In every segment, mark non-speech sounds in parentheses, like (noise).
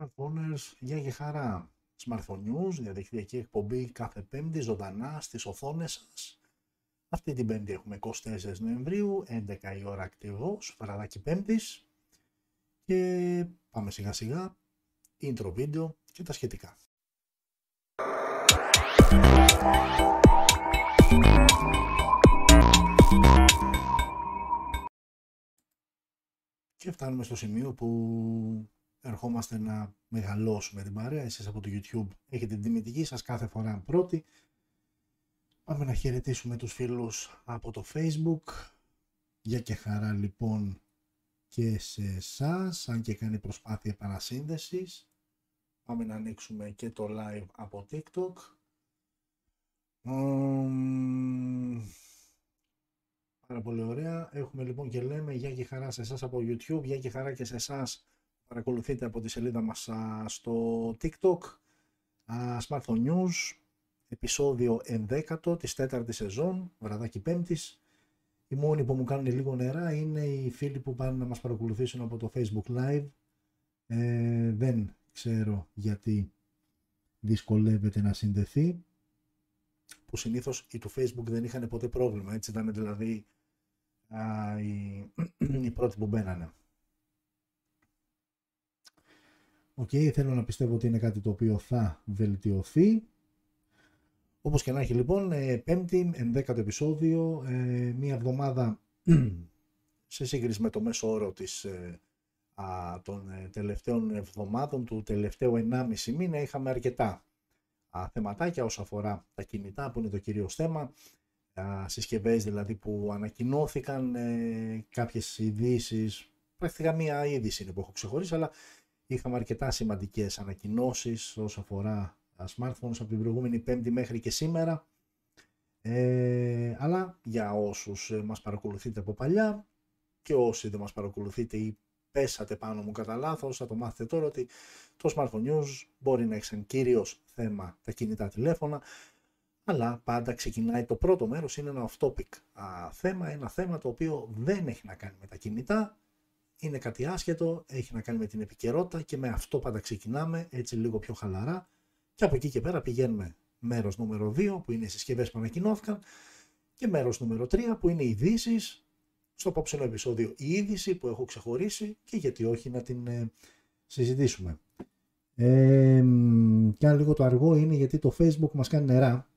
Smartphones, γεια και χαρά. Smartphone News, διαδικτυακή εκπομπή κάθε πέμπτη, ζωντανά στις οθόνες σας. Αυτή την πέμπτη έχουμε 24 Νοεμβρίου, 11 η ώρα ακριβώς, βραδάκι πέμπτης. Και πάμε σιγά σιγά, intro βίντεο και τα σχετικά. Και φτάνουμε στο σημείο που ερχόμαστε να μεγαλώσουμε την παρέα. Εσείς από το YouTube έχετε την τιμητική σας κάθε φορά πρώτη. Πάμε να χαιρετήσουμε τους φίλους από το Facebook. Για και χαρά λοιπόν και σε εσάς, αν και κάνει προσπάθεια επανασύνδεσης. Πάμε να ανοίξουμε και το live από TikTok. Πάρα πολύ ωραία. Έχουμε λοιπόν και λέμε για και χαρά σε εσάς από YouTube, για και χαρά και σε εσάς παρακολουθείτε από τη σελίδα μας στο TikTok. Smartphone News, επεισόδιο 11 της τέταρτης σεζόν, βραδάκι πέμπτης. Οι μόνοι που μου κάνουν λίγο νερά είναι οι φίλοι που πάνε να μας παρακολουθήσουν από το Facebook Live. Ε, δεν ξέρω γιατί δυσκολεύεται να συνδεθεί που συνήθως οι του Facebook δεν είχαν ποτέ πρόβλημα έτσι ήταν δηλαδή α, οι, (clears throat) οι πρώτοι που μπαίνανε OK, okay, θέλω να πιστεύω ότι είναι κάτι το οποίο θα βελτιωθεί. Όπως και να έχει λοιπόν, ε, πέμπτη, ενδέκατο επεισόδιο, ε, μία εβδομάδα (clears throat) σε σύγκριση με το μέσο όρο της, ε, α, των τελευταίων εβδομάδων του τελευταίου 1,5 μήνα είχαμε αρκετά α, θεματάκια όσο αφορά τα κινητά που είναι το κυρίως θέμα, α, συσκευές δηλαδή που ανακοινώθηκαν, ε, κάποιες ειδήσεις, πρακτικά μία είδηση είναι που έχω ξεχωρίσει, αλλά Είχαμε αρκετά σημαντικές ανακοινώσεις όσο αφορά τα smartphones από την προηγούμενη πέμπτη μέχρι και σήμερα. Ε, αλλά για όσους ε, μας παρακολουθείτε από παλιά και όσοι δεν μας παρακολουθείτε ή πέσατε πάνω μου κατά λάθος, θα το μάθετε τώρα ότι το Smartphone News μπορεί να έχει σαν κύριος θέμα τα κινητά τηλέφωνα, αλλά πάντα ξεκινάει το πρώτο μέρος, είναι ένα off-topic θέμα, ένα θέμα το οποίο δεν έχει να κάνει με τα κινητά, είναι κάτι άσχετο, έχει να κάνει με την επικαιρότητα και με αυτό πάντα ξεκινάμε έτσι λίγο πιο χαλαρά και από εκεί και πέρα πηγαίνουμε μέρος νούμερο 2 που είναι οι συσκευές που ανακοινώθηκαν και μέρος νούμερο 3 που είναι οι ειδήσεις. Στο απόψινο επεισόδιο η είδηση που έχω ξεχωρίσει και γιατί όχι να την ε, συζητήσουμε. Ε, και αν λίγο το αργώ είναι γιατί το facebook μας κάνει νερά.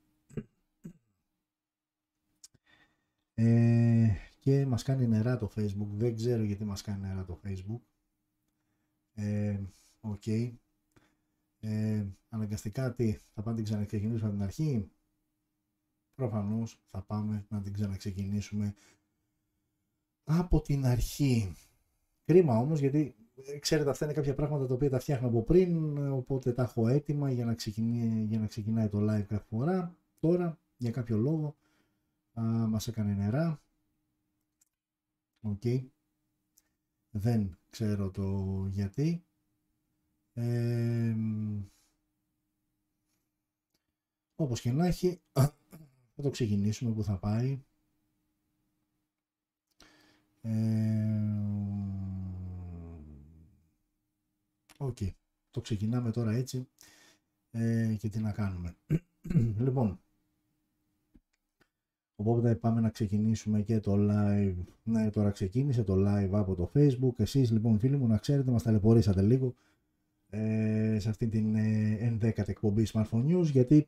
Ε, και μας κάνει νερά το facebook. Δεν ξέρω γιατί μας κάνει νερά το facebook. Ε, Οκ. Ε, αναγκαστικά τι, θα πάμε την ξαναξεκινήσουμε από την αρχή; Προφανώς θα πάμε να την ξαναξεκινήσουμε από την αρχή. Κρίμα όμως γιατί ε, ξέρετε αυτά είναι κάποια πράγματα τα οποία τα φτιάχνω από πριν οπότε τα έχω έτοιμα για να, ξεκινήσει, για να ξεκινάει το live κάθε φορά. Τώρα για κάποιο λόγο α, μας έκανε νερά Οκ. Δεν ξέρω το γιατί. Ε, όπως και να έχει, θα το ξεκινήσουμε που θα πάει. Ε, Οκ. Το ξεκινάμε τώρα έτσι ε, και τι να κάνουμε. (clears throat) λοιπόν, Οπότε πάμε να ξεκινήσουμε και το live. Ναι, τώρα ξεκίνησε το live από το facebook. Εσείς λοιπόν φίλοι μου να ξέρετε μας ταλαιπωρήσατε λίγο ε, σε αυτή την ε, 11η εκπομπή Smartphone News γιατί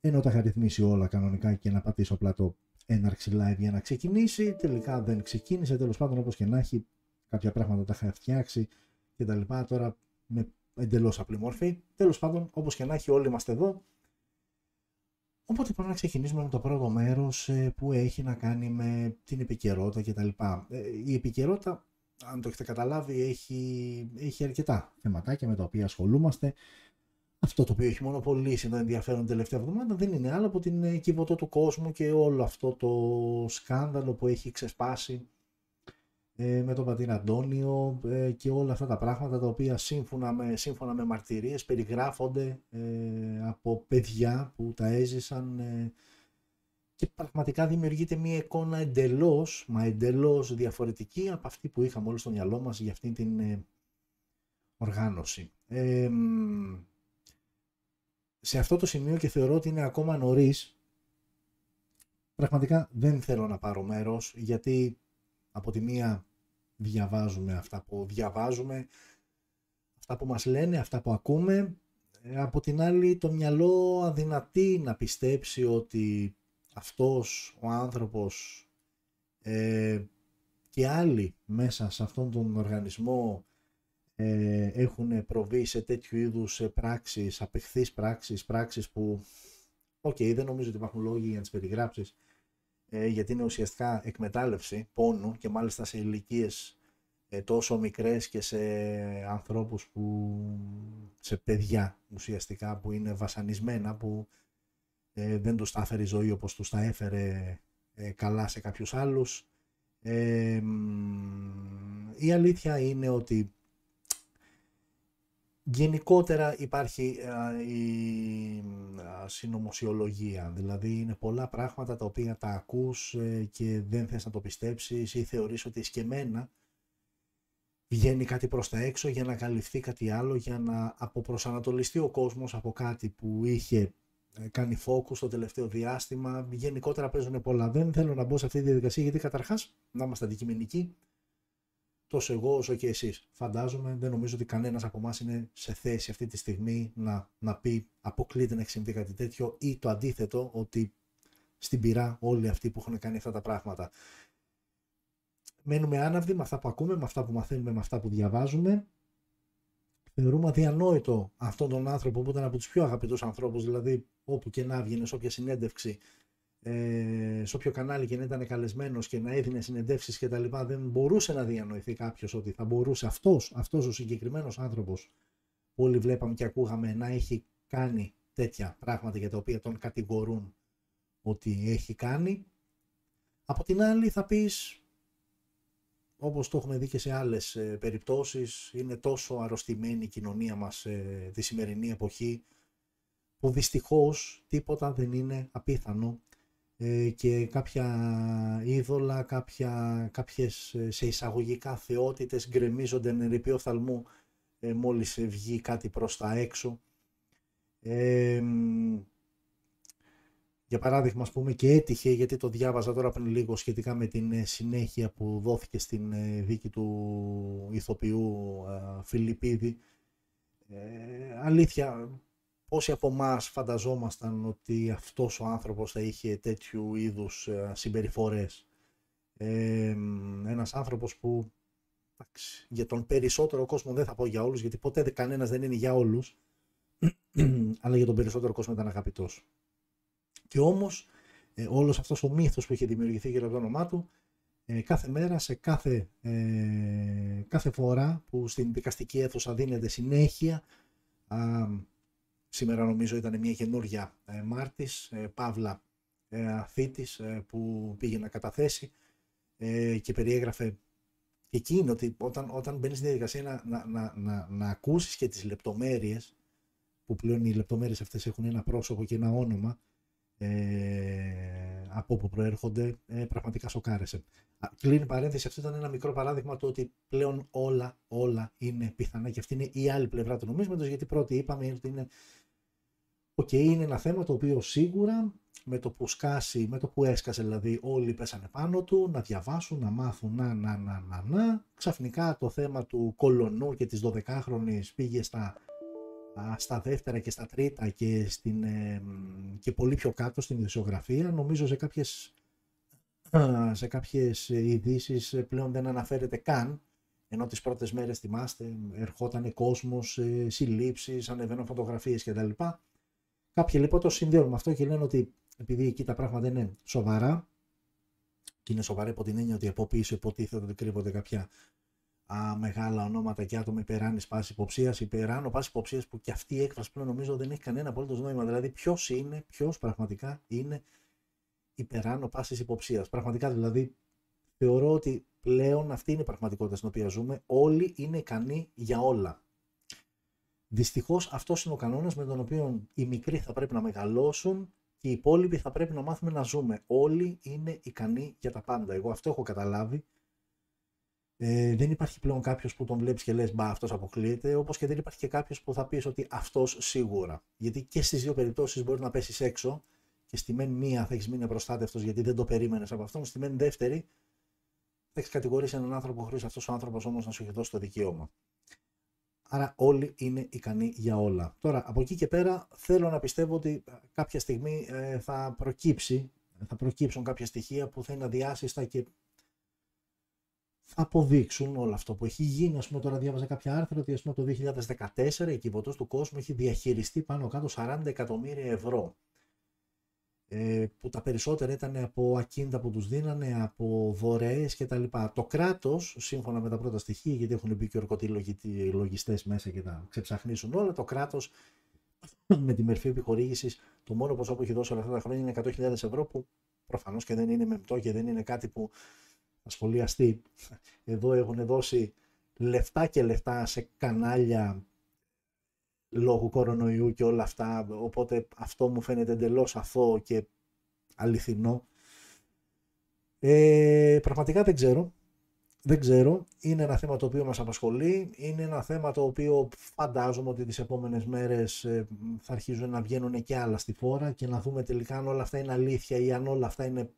ενώ τα είχα ρυθμίσει όλα κανονικά και να πατήσω απλά το έναρξη live για να ξεκινήσει τελικά δεν ξεκίνησε τέλος πάντων όπως και να έχει κάποια πράγματα τα είχα φτιάξει και τα λοιπά τώρα με εντελώς απλή μορφή τέλος πάντων όπως και να έχει όλοι είμαστε εδώ Οπότε πάμε να ξεκινήσουμε με το πρώτο μέρος ε, που έχει να κάνει με την επικαιρότητα κτλ. Ε, η επικαιρότητα, αν το έχετε καταλάβει, έχει, έχει αρκετά θεματάκια με τα οποία ασχολούμαστε. Αυτό το οποίο έχει μονοπολίσει το ενδιαφέρον τελευταία εβδομάδα δεν είναι άλλο από την κυβωτό του κόσμου και όλο αυτό το σκάνδαλο που έχει ξεσπάσει ε, με τον πατήρα Αντώνιο ε, και όλα αυτά τα πράγματα τα οποία σύμφωνα με, σύμφωνα με μαρτυρίες περιγράφονται ε, από παιδιά που τα έζησαν και πραγματικά δημιουργείται μια εικόνα εντελώς, μα εντελώς διαφορετική από αυτή που είχαμε όλοι στο μυαλό μας για αυτή την οργάνωση. σε αυτό το σημείο και θεωρώ ότι είναι ακόμα νωρίς, πραγματικά δεν θέλω να πάρω μέρος, γιατί από τη μία διαβάζουμε αυτά που διαβάζουμε, αυτά που μας λένε, αυτά που ακούμε, ε, από την άλλη το μυαλό αδυνατεί να πιστέψει ότι αυτός ο άνθρωπος ε, και άλλοι μέσα σε αυτόν τον οργανισμό ε, έχουν προβεί σε τέτοιου είδους ε, πράξεις, απεχθείς πράξεις, πράξεις που, OK, okay, δεν νομίζω ότι υπάρχουν λόγοι για να τις περιγράψεις, ε, γιατί είναι ουσιαστικά εκμετάλλευση πόνου και μάλιστα σε ηλικίες ε, τόσο μικρές και σε ανθρώπους που, σε παιδιά ουσιαστικά που είναι βασανισμένα, που ε, δεν τους τα έφερε η ζωή όπως τους τα έφερε καλά σε κάποιους άλλους. η αλήθεια είναι ότι Γενικότερα υπάρχει η συνωμοσιολογία, δηλαδή είναι πολλά πράγματα τα οποία τα ακούς ε, και δεν θες να το πιστέψεις ή θεωρείς ότι σκεμμένα βγαίνει κάτι προς τα έξω για να καλυφθεί κάτι άλλο, για να αποπροσανατολιστεί ο κόσμος από κάτι που είχε ε, κάνει focus το τελευταίο διάστημα. Γενικότερα παίζουν πολλά. Δεν θέλω να μπω σε αυτή τη διαδικασία γιατί καταρχάς, να είμαστε αντικειμενικοί, τόσο εγώ όσο και εσείς. Φαντάζομαι, δεν νομίζω ότι κανένας από εμάς είναι σε θέση αυτή τη στιγμή να, να πει αποκλείται να έχει συμβεί κάτι τέτοιο ή το αντίθετο ότι στην πειρά όλοι αυτοί που έχουν κάνει αυτά τα πράγματα. Μένουμε άναυδοι με αυτά που ακούμε, με αυτά που μαθαίνουμε, με αυτά που διαβάζουμε. Θεωρούμε αδιανόητο αυτόν τον άνθρωπο που ήταν από τους πιο αγαπητούς ανθρώπους, δηλαδή όπου και να βγαίνει, σε όποια συνέντευξη ε, σε όποιο κανάλι και να ήταν καλεσμένος και να έδινε συνεντεύξεις και τα λοιπά, δεν μπορούσε να διανοηθεί κάποιος ότι θα μπορούσε αυτός αυτός ο συγκεκριμένος άνθρωπος που όλοι βλέπαμε και ακούγαμε να έχει κάνει τέτοια πράγματα για τα οποία τον κατηγορούν ότι έχει κάνει. Από την άλλη θα πεις, όπως το έχουμε δει και σε άλλες ε, περιπτώσεις, είναι τόσο αρρωστημένη η κοινωνία μας ε, τη σημερινή εποχή, που δυστυχώς τίποτα δεν είναι απίθανο ε, και κάποια είδωλα, κάποια, κάποιες ε, σε εισαγωγικά θεότητες γκρεμίζονται νερυπή οφθαλμού ε, μόλις βγει κάτι προς τα έξω. Ε, για παράδειγμα, ας πούμε, και έτυχε, γιατί το διάβαζα τώρα πριν λίγο σχετικά με την συνέχεια που δόθηκε στην δίκη του ηθοποιού Φιλιππίδη. Ε, αλήθεια, Πόσοι από εμάς φανταζόμασταν ότι αυτός ο άνθρωπος θα είχε τέτοιου είδους ε, συμπεριφορές; Ε, ένας άνθρωπος που για τον περισσότερο κόσμο δεν θα πω για όλους γιατί ποτέ κανένας δεν είναι για όλους (clears throat) αλλά για τον περισσότερο κόσμο ήταν αγαπητός. Και όμως ε, όλος αυτός ο μύθος που είχε δημιουργηθεί για το όνομά του ε, κάθε μέρα, σε κάθε, ε, κάθε φορά που στην δικαστική αίθουσα δίνεται συνέχεια Σήμερα νομίζω ήταν μια καινούργια ε, Μάρτης, ε, Παύλα ε, Αθήτης ε, που πήγε να καταθέσει ε, και περιέγραφε και εκείνο ότι όταν, όταν μπαίνεις στη διαδικασία να, να, να, να, να ακούσεις και τις λεπτομέρειες που πλέον οι λεπτομέρειες αυτές έχουν ένα πρόσωπο και ένα όνομα ε, από όπου προέρχονται, ε, πραγματικά σοκάρεσαι. Κλείνει παρένθεση, αυτό ήταν ένα μικρό παράδειγμα του ότι πλέον όλα, όλα είναι πιθανά και αυτή είναι η άλλη πλευρά του νομίσματος, γιατί πρώτη είπαμε ότι είναι OK, okay, είναι ένα θέμα το οποίο σίγουρα με το που σκάσει, με το που έσκασε δηλαδή όλοι πέσανε πάνω του, να διαβάσουν, να μάθουν, να, να, να, να, να. Ξαφνικά το θέμα του Κολωνού και της 12χρονης πήγε στα, στα δεύτερα και στα τρίτα και, στην, και πολύ πιο κάτω στην ειδησιογραφία. Νομίζω σε κάποιες, σε κάποιες ειδήσεις πλέον δεν αναφέρεται καν, ενώ τις πρώτες μέρες θυμάστε ερχόταν κόσμος, ε, συλλήψεις, ανεβαίνουν φωτογραφίες κτλ. Κάποιοι λοιπόν το συνδέουν με αυτό και λένε ότι επειδή εκεί τα πράγματα είναι σοβαρά και είναι σοβαρά υπό την έννοια ότι από πίσω υποτίθεται ότι κρύβονται κάποια α, μεγάλα ονόματα και άτομα υπεράνης πάσης υποψίας, υπεράνω πάσης υποψίας που και αυτή η έκφραση πλέον νομίζω δεν έχει κανένα απολύτω νόημα. Δηλαδή, ποιος είναι, ποιος πραγματικά είναι υπεράνω πάσης υποψίας. Πραγματικά δηλαδή θεωρώ ότι πλέον αυτή είναι η πραγματικότητα στην οποία ζούμε. Όλοι είναι ικανοί για όλα. Δυστυχώς αυτός είναι ο κανόνας με τον οποίο οι μικροί θα πρέπει να μεγαλώσουν και οι υπόλοιποι θα πρέπει να μάθουμε να ζούμε. Όλοι είναι ικανοί για τα πάντα. Εγώ αυτό έχω καταλάβει. Ε, δεν υπάρχει πλέον κάποιος που τον βλέπεις και λες: Μπα, αυτός αποκλείεται. Όπως και δεν υπάρχει και κάποιος που θα πεις ότι αυτός σίγουρα. Γιατί και στις δύο περιπτώσεις μπορείς να πέσεις έξω και στη μεν μία θα έχεις μείνει προστάτευτο γιατί δεν το περίμενες από αυτόν, στη μεν δεύτερη θα έχεις κατηγορήσει έναν άνθρωπο χωρίς αυτός ο άνθρωπος όμως να σου έχει δώσει το δικαίωμα. Άρα όλοι είναι ικανοί για όλα. Τώρα, από εκεί και πέρα θέλω να πιστεύω ότι κάποια στιγμή ε, θα προκύψει, θα προκύψουν κάποια στοιχεία που θα είναι αδιάσυστα και θα αποδείξουν όλο αυτό που έχει γίνει. Α πούμε, τώρα διάβαζα κάποια άρθρα ότι ας πούμε, το 2014 η κυβωτός του κόσμου έχει διαχειριστεί πάνω κάτω 40 εκατομμύρια ευρώ. Ε, που τα περισσότερα ήταν από ακίνητα που τους δίνανε, από δωρεές κτλ. Το κράτος, σύμφωνα με τα πρώτα στοιχεία, γιατί έχουν μπει και ορκωτοί λογιστές μέσα και τα ξεψαχνίσουν όλα, το κράτος με τη μερφή επιχορήγησης, το μόνο ποσό που έχει δώσει όλα αυτά τα χρόνια είναι 100.000 ευρώ, που προφανώς και δεν είναι μεμπτό και δεν είναι κάτι που ασχολιαστεί. Εδώ έχουν δώσει λεφτά και λεφτά σε κανάλια λόγω κορονοϊού και όλα αυτά, οπότε αυτό μου φαίνεται εντελώς αθώο και αληθινό. Ε, πραγματικά δεν ξέρω. Δεν ξέρω. Είναι ένα θέμα το οποίο μας απασχολεί. Είναι ένα θέμα το οποίο φαντάζομαι ότι τις επόμενες μέρες ε, θα αρχίζουν να βγαίνουν και άλλα στη φόρα και να δούμε τελικά αν όλα αυτά είναι αλήθεια ή αν όλα αυτά είναι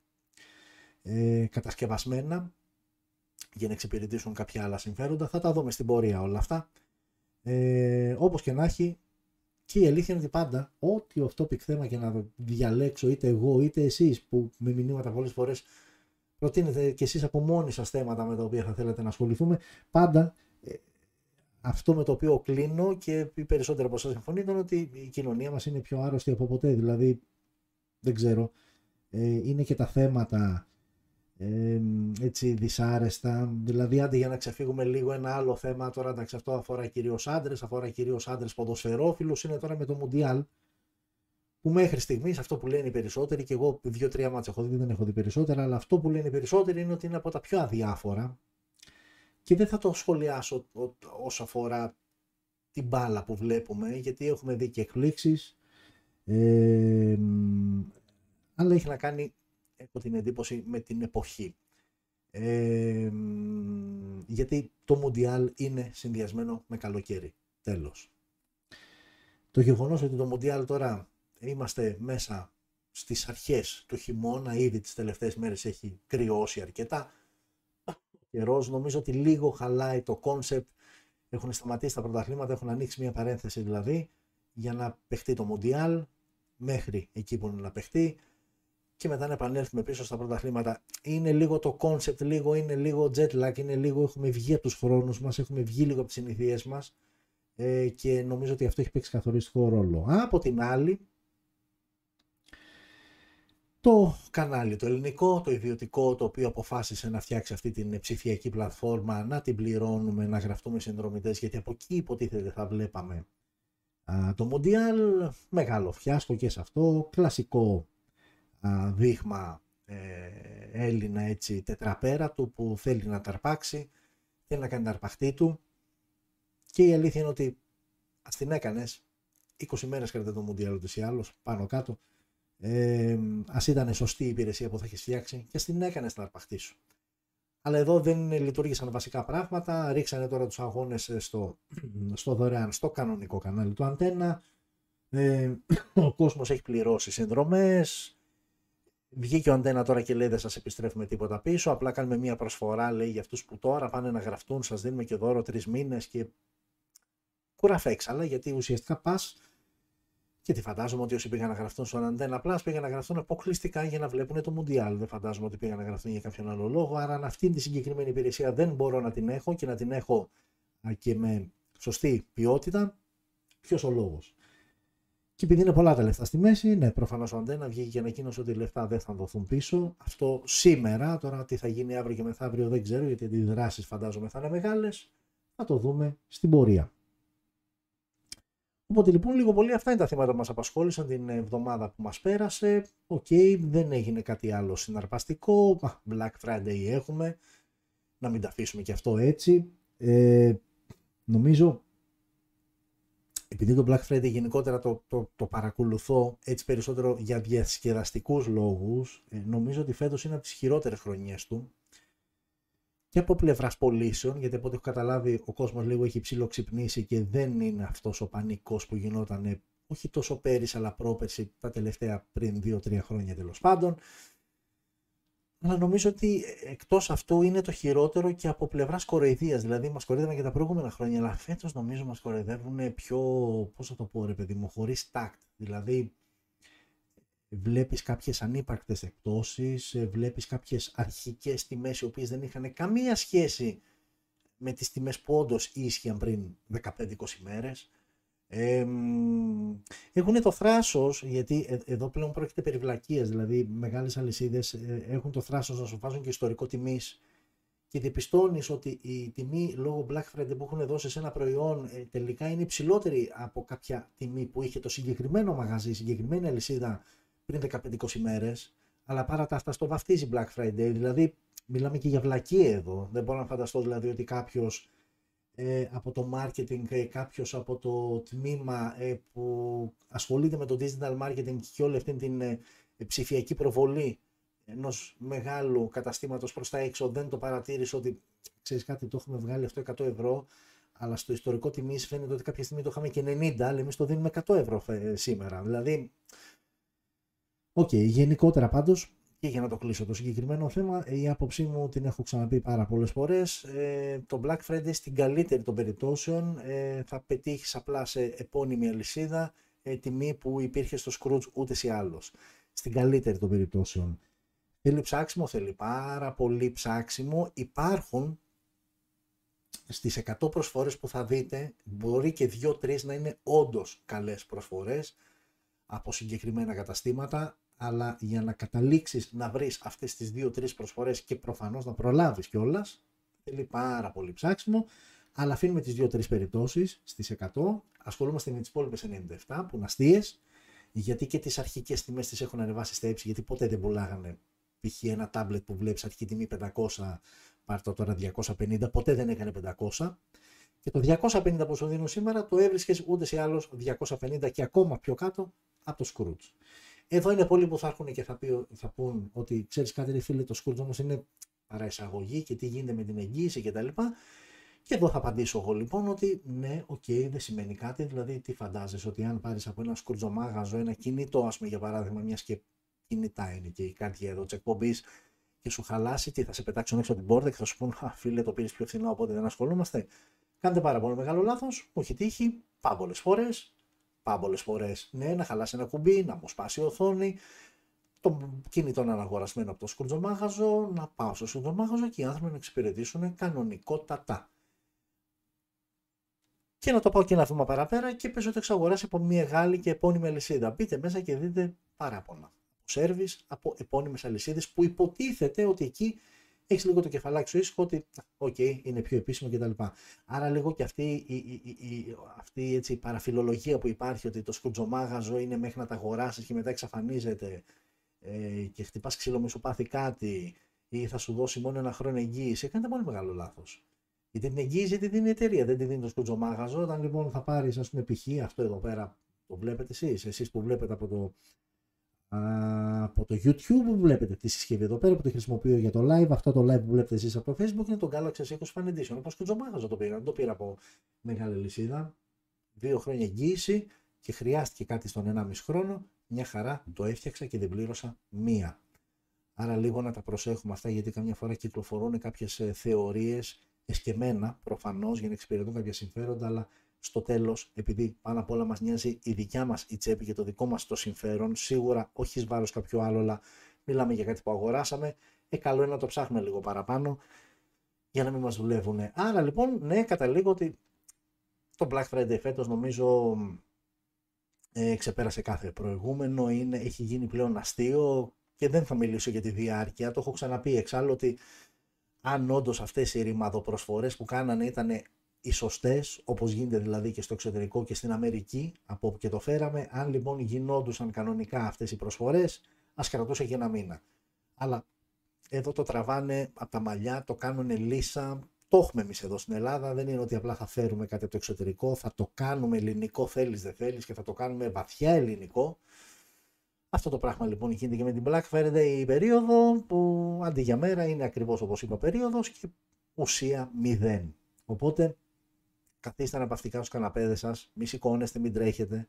ε, κατασκευασμένα για να εξυπηρετήσουν κάποια άλλα συμφέροντα. Θα τα δούμε στην πορεία όλα αυτά. Ε, όπως και να έχει, και η αλήθεια είναι ότι πάντα, ό,τι topic θέμα και να διαλέξω, είτε εγώ είτε εσείς που με μηνύματα πολλές φορές προτείνετε και εσείς από μόνοι σας θέματα με τα οποία θα θέλετε να ασχοληθούμε, πάντα ε, αυτό με το οποίο κλείνω και οι περισσότεροι από εσάς συμφωνείτε είναι ότι η κοινωνία μας είναι πιο άρρωστη από ποτέ. Δηλαδή, δεν ξέρω, ε, είναι και τα θέματα ε, έτσι δυσάρεστα. Δηλαδή, άντε για να ξεφύγουμε λίγο ένα άλλο θέμα, τώρα εντάξει αυτό αφορά κυρίως άντρες, αφορά κυρίως άντρες ποδοσφαιρόφιλους, είναι τώρα με το Μουντιάλ, που μέχρι στιγμής αυτό που λένε οι περισσότεροι, και εγώ δύο-τρία μάτια έχω δει, δεν έχω δει περισσότερα, αλλά αυτό που λένε οι περισσότεροι είναι ότι είναι από τα πιο αδιάφορα. Και δεν θα το σχολιάσω όσο αφορά την μπάλα που βλέπουμε, γιατί έχουμε δει και εκπλήξεις, ε, αλλά έχει να κάνει έχω την εντύπωση με την εποχή. Ε, γιατί το Μουντιάλ είναι συνδυασμένο με καλοκαίρι. Τέλος. Το γεγονός ότι το Μουντιάλ τώρα είμαστε μέσα στις αρχές του χειμώνα, ήδη τις τελευταίες μέρες έχει κρυώσει αρκετά. καιρός νομίζω ότι λίγο χαλάει το concept. Έχουν σταματήσει τα πρωταθλήματα, έχουν ανοίξει μια παρένθεση δηλαδή για να παιχτεί το Μουντιάλ μέχρι εκεί που είναι να παιχτεί και μετά να επανέλθουμε πίσω στα πρωταθλήματα. Είναι λίγο το concept, λίγο είναι λίγο jet lag, είναι λίγο έχουμε βγει από τους χρόνους μας, έχουμε βγει λίγο από τις συνήθειες μας ε, και νομίζω ότι αυτό έχει παίξει καθοριστικό ρόλο. Από την άλλη, το κανάλι, το ελληνικό, το ιδιωτικό, το οποίο αποφάσισε να φτιάξει αυτή την ψηφιακή πλατφόρμα, να την πληρώνουμε, να γραφτούμε συνδρομητές, γιατί από εκεί υποτίθεται θα βλέπαμε το Μοντιάλ, μεγάλο φιάσκο και σε αυτό, κλασικό δείγμα ε, Έλληνα έτσι τετραπέρατο που θέλει να ταρπάξει, θέλει να κάνει τα αρπαχτή του. Και η αλήθεια είναι ότι ας την έκανες 20 μέρες κρατάει το Μουντιάλ ούτως ή άλλως πάνω κάτω. Ε, ας ήταν σωστή η υπηρεσία που θα έχεις φτιάξει και ας την έκανες την αρπαχτή σου. Αλλά εδώ δεν λειτουργήσαν βασικά πράγματα, ρίξανε τώρα τους αγώνες στο, στο δωρεάν, στο κανονικό κανάλι του Αντένα, ε, ο κόσμος έχει πληρώσει συνδρομές, Βγήκε ο Αντένα τώρα και λέει δεν σας επιστρέφουμε τίποτα πίσω, απλά κάνουμε μια προσφορά λέει για αυτούς που τώρα πάνε να γραφτούν, σας δίνουμε και δώρο τρεις μήνες και κουραφέξαλα γιατί ουσιαστικά πας και τι φαντάζομαι ότι όσοι πήγαν να γραφτούν στον Αντένα Plus πήγαν να γραφτούν αποκλειστικά για να βλέπουν το Μουντιάλ. Δεν φαντάζομαι ότι πήγαν να γραφτούν για κάποιον άλλο λόγο. Άρα, αν αυτή τη συγκεκριμένη υπηρεσία δεν μπορώ να την έχω και να την έχω και με σωστή ποιότητα, ποιος ο λόγος; Και επειδή είναι πολλά τα λεφτά στη μέση, ναι, προφανώς ο Αντένα βγήκε και ανακοίνωσε ότι οι λεφτά δεν θα δοθούν πίσω. Αυτό σήμερα, τώρα τι θα γίνει αύριο και μεθαύριο δεν ξέρω, γιατί οι δράσει φαντάζομαι θα είναι μεγάλες. Θα το δούμε στην πορεία. Οπότε λοιπόν λίγο πολύ αυτά είναι τα θέματα που μας απασχόλησαν την εβδομάδα που μας πέρασε. OK, okay, δεν έγινε κάτι άλλο συναρπαστικό. Black Friday έχουμε. Να μην τα αφήσουμε και αυτό έτσι. Ε, νομίζω επειδή το Black Friday γενικότερα το, το, το παρακολουθώ έτσι περισσότερο για διασκεδαστικούς λόγους, ε, νομίζω ότι φέτος είναι από τις χειρότερες χρονιές του και από πλευράς πωλήσεων, γιατί από ό,τι έχω καταλάβει ο κόσμος λίγο έχει ψηλοξυπνήσει και δεν είναι αυτός ο πανικός που γινόταν όχι τόσο πέρυσι αλλά πρόπερσι τα τελευταία πριν 2-3 χρόνια τέλος πάντων. Αλλά νομίζω ότι εκτός αυτού είναι το χειρότερο και από πλευράς κοροϊδίας. Δηλαδή, μας κοροϊδεύαν και τα προηγούμενα χρόνια, αλλά φέτος νομίζω μας κοροϊδεύουν πιο. Πώς θα το πω, ρε παιδί μου, χωρίς τάκτ. Δηλαδή, βλέπεις κάποιες ανύπαρκτες εκπτώσεις, ε, βλέπεις κάποιες αρχικές τιμές οι οποίες δεν είχαν καμία σχέση με τις τιμές που όντως ίσχυαν πριν 15-20 μέρες. Ε, έχουν το θράσος, γιατί ε, εδώ πλέον πρόκειται περί βλακίας, δηλαδή μεγάλες αλυσίδες ε, έχουν το θράσος να σου βάζουν και ιστορικό τιμής και διαπιστώνεις ότι η τιμή λόγω Black Friday που έχουν δώσει σε ένα προϊόν τελικά είναι υψηλότερη από κάποια τιμή που είχε το συγκεκριμένο μαγαζί, η συγκεκριμένη αλυσίδα πριν 15-20 μέρες, αλλά παρά τα αυτά στο βαφτίζει Black Friday. Δηλαδή, μιλάμε και για βλακία εδώ. Δεν μπορώ να φανταστώ δηλαδή ότι κάποιος ε, από το marketing, ε, κάποιος από το τμήμα ε, που ασχολείται με το digital marketing και όλη αυτή την ε, ψηφιακή προβολή ενός μεγάλου καταστήματος προς τα έξω δεν το παρατήρησε ότι ξέρεις κάτι, το έχουμε βγάλει αυτό 100 ευρώ, αλλά στο ιστορικό τιμή φαίνεται ότι κάποια στιγμή το είχαμε και 90, αλλά εμείς το δίνουμε 100 ευρώ σήμερα. Δηλαδή, OK, okay, γενικότερα πάντως και για να το κλείσω το συγκεκριμένο θέμα, η άποψή μου την έχω ξαναπεί πάρα πολλές φορές. Ε, το Black Friday στην καλύτερη των περιπτώσεων ε, θα πετύχεις απλά σε επώνυμη αλυσίδα ε, τιμή που υπήρχε στο Skroutz ούτως ή άλλως. Στην καλύτερη των περιπτώσεων. Θέλει ψάξιμο, θέλει πάρα πολύ ψάξιμο. Υπάρχουν στις 100 προσφορές που θα δείτε, μπορεί και 2-3 να είναι όντως καλές προσφορές από συγκεκριμένα καταστήματα αλλά για να καταλήξεις να βρεις αυτές τις δύο-τρεις προσφορές και προφανώς να προλάβεις κιόλας, θέλει πάρα πολύ ψάξιμο, αλλά αφήνουμε τις δύο-τρεις περιπτώσεις στις 100, ασχολούμαστε με τις υπόλοιπες 97 που είναι αστείες, γιατί και τις αρχικές τιμές τις έχουν ανεβάσει στα ύψη, γιατί ποτέ δεν πουλάγανε π.χ. ένα τάμπλετ που βλέπεις αρχική τιμή 500, πάρτε τώρα 250, ποτέ δεν έκανε 500. Και το 250 που σου δίνω σήμερα το έβρισκες ούτε ή άλλως 250 και ακόμα πιο κάτω από το Skroutz. Εδώ είναι πολλοί που θα έρθουν και θα, πει, θα πούν ότι ξέρεις κάτι, ρε φίλε, το Skroutz όμως είναι παραεισαγωγή και τι γίνεται με την εγγύηση κτλ. Και εδώ θα απαντήσω εγώ λοιπόν ότι ναι, OK, okay, δεν σημαίνει κάτι. Δηλαδή, τι φαντάζεσαι ότι αν πάρεις από ένα σκρουτζομάγαζο ένα κινητό, ας πούμε για παράδειγμα, μιας και κινητά είναι και η καρδιά εδώ της εκπομπής και σου χαλάσει, τι θα σε πετάξουν έξω από την πόρτα και θα σου πούν Α, φίλε, το πήρες πιο φθηνό, οπότε δεν ασχολούμαστε. Κάντε πάρα πολύ μεγάλο λάθος, μου έχει τύχει πάμπολε φορές πάμπολες φορές. Ναι, να χαλάσει ένα κουμπί, να μου σπάσει η οθόνη, το κινητό να αναγορασμένο από το σκουρτζομάγαζο, να πάω στο σκουρτζομάγαζο και οι άνθρωποι να εξυπηρετήσουν κανονικότατα. Και να το πάω και ένα βήμα παραπέρα και παίζω το εξαγοράσει από μια μεγάλη και επώνυμη αλυσίδα. Μπείτε μέσα και δείτε παράπονα. Σέρβις από επώνυμες αλυσίδες που υποτίθεται ότι εκεί έχεις λίγο το κεφαλάκι σου ήσυχο ότι, οκ, είναι πιο επίσημο κτλ. Άρα λίγο και αυτή η, η, η, αυτή έτσι, η παραφιλολογία που υπάρχει ότι το σκρουτζομάγαζο είναι μέχρι να τα αγοράσεις και μετά εξαφανίζεται ε, και χτυπάς ξύλο μη σου πάθει κάτι ή θα σου δώσει μόνο ένα χρόνο εγγύηση. Κάνετε πολύ μεγάλο λάθος. Γιατί την εγγύηση τη δίνει η εταιρεία, δεν τη δίνει το σκρουτζομάγαζο. Όταν λοιπόν θα πάρεις, ας πούμε, π.χ. αυτό εδώ πέρα, το βλέπετε εσείς, εσείς που βλέπετε από το από το YouTube βλέπετε τη συσκευή εδώ πέρα που τη χρησιμοποιώ για το live. Αυτό το live που βλέπετε εσείς από το Facebook είναι το Galaxy S20 Fan Edition. Όπως και το Τζομάγαζο το πήρα. Δεν το πήρα από μεγάλη λυσίδα. Δύο χρόνια εγγύηση και χρειάστηκε κάτι στον 1,5 χρόνο. Μια χαρά το έφτιαξα και δεν πλήρωσα μία. Άρα λίγο να τα προσέχουμε αυτά γιατί καμιά φορά κυκλοφορούν κάποιες ε, θεωρίες εσκεμένα προφανώς για να εξυπηρετούν κάποια συμφέροντα αλλά στο τέλος, επειδή πάνω απ' όλα μας νοιάζει η δικιά μας η τσέπη και το δικό μας το συμφέρον, σίγουρα όχι εις βάρος κάποιου άλλου, αλλά μιλάμε για κάτι που αγοράσαμε, ε, καλό είναι να το ψάχνουμε λίγο παραπάνω για να μην μας δουλεύουν. Άρα λοιπόν, ναι, καταλήγω ότι το Black Friday φέτος νομίζω ε, ξεπέρασε κάθε προηγούμενο, είναι, έχει γίνει πλέον αστείο και δεν θα μιλήσω για τη διάρκεια. Το έχω ξαναπεί εξάλλου ότι αν όντως αυτές οι ρημαδοπροσφορές που κάνανε ήταν οι σωστές, όπως γίνεται δηλαδή και στο εξωτερικό και στην Αμερική, από όπου και το φέραμε. Αν λοιπόν γινόντουσαν κανονικά αυτές οι προσφορές, ας κρατούσε και ένα μήνα. Αλλά εδώ το τραβάνε από τα μαλλιά, το κάνουν λύσα. Το έχουμε εμείς εδώ στην Ελλάδα. Δεν είναι ότι απλά θα φέρουμε κάτι από το εξωτερικό, θα το κάνουμε ελληνικό, θέλεις δεν θέλεις και θα το κάνουμε βαθιά ελληνικό. Αυτό το πράγμα λοιπόν γίνεται και με την Black Friday η περίοδο που αντί για μέρα είναι ακριβώς όπως είπα περίοδος και ουσία μηδέν. Οπότε καθίστε αναπαυτικά στους καναπέδες σας, μη σηκώνεστε, μην τρέχετε.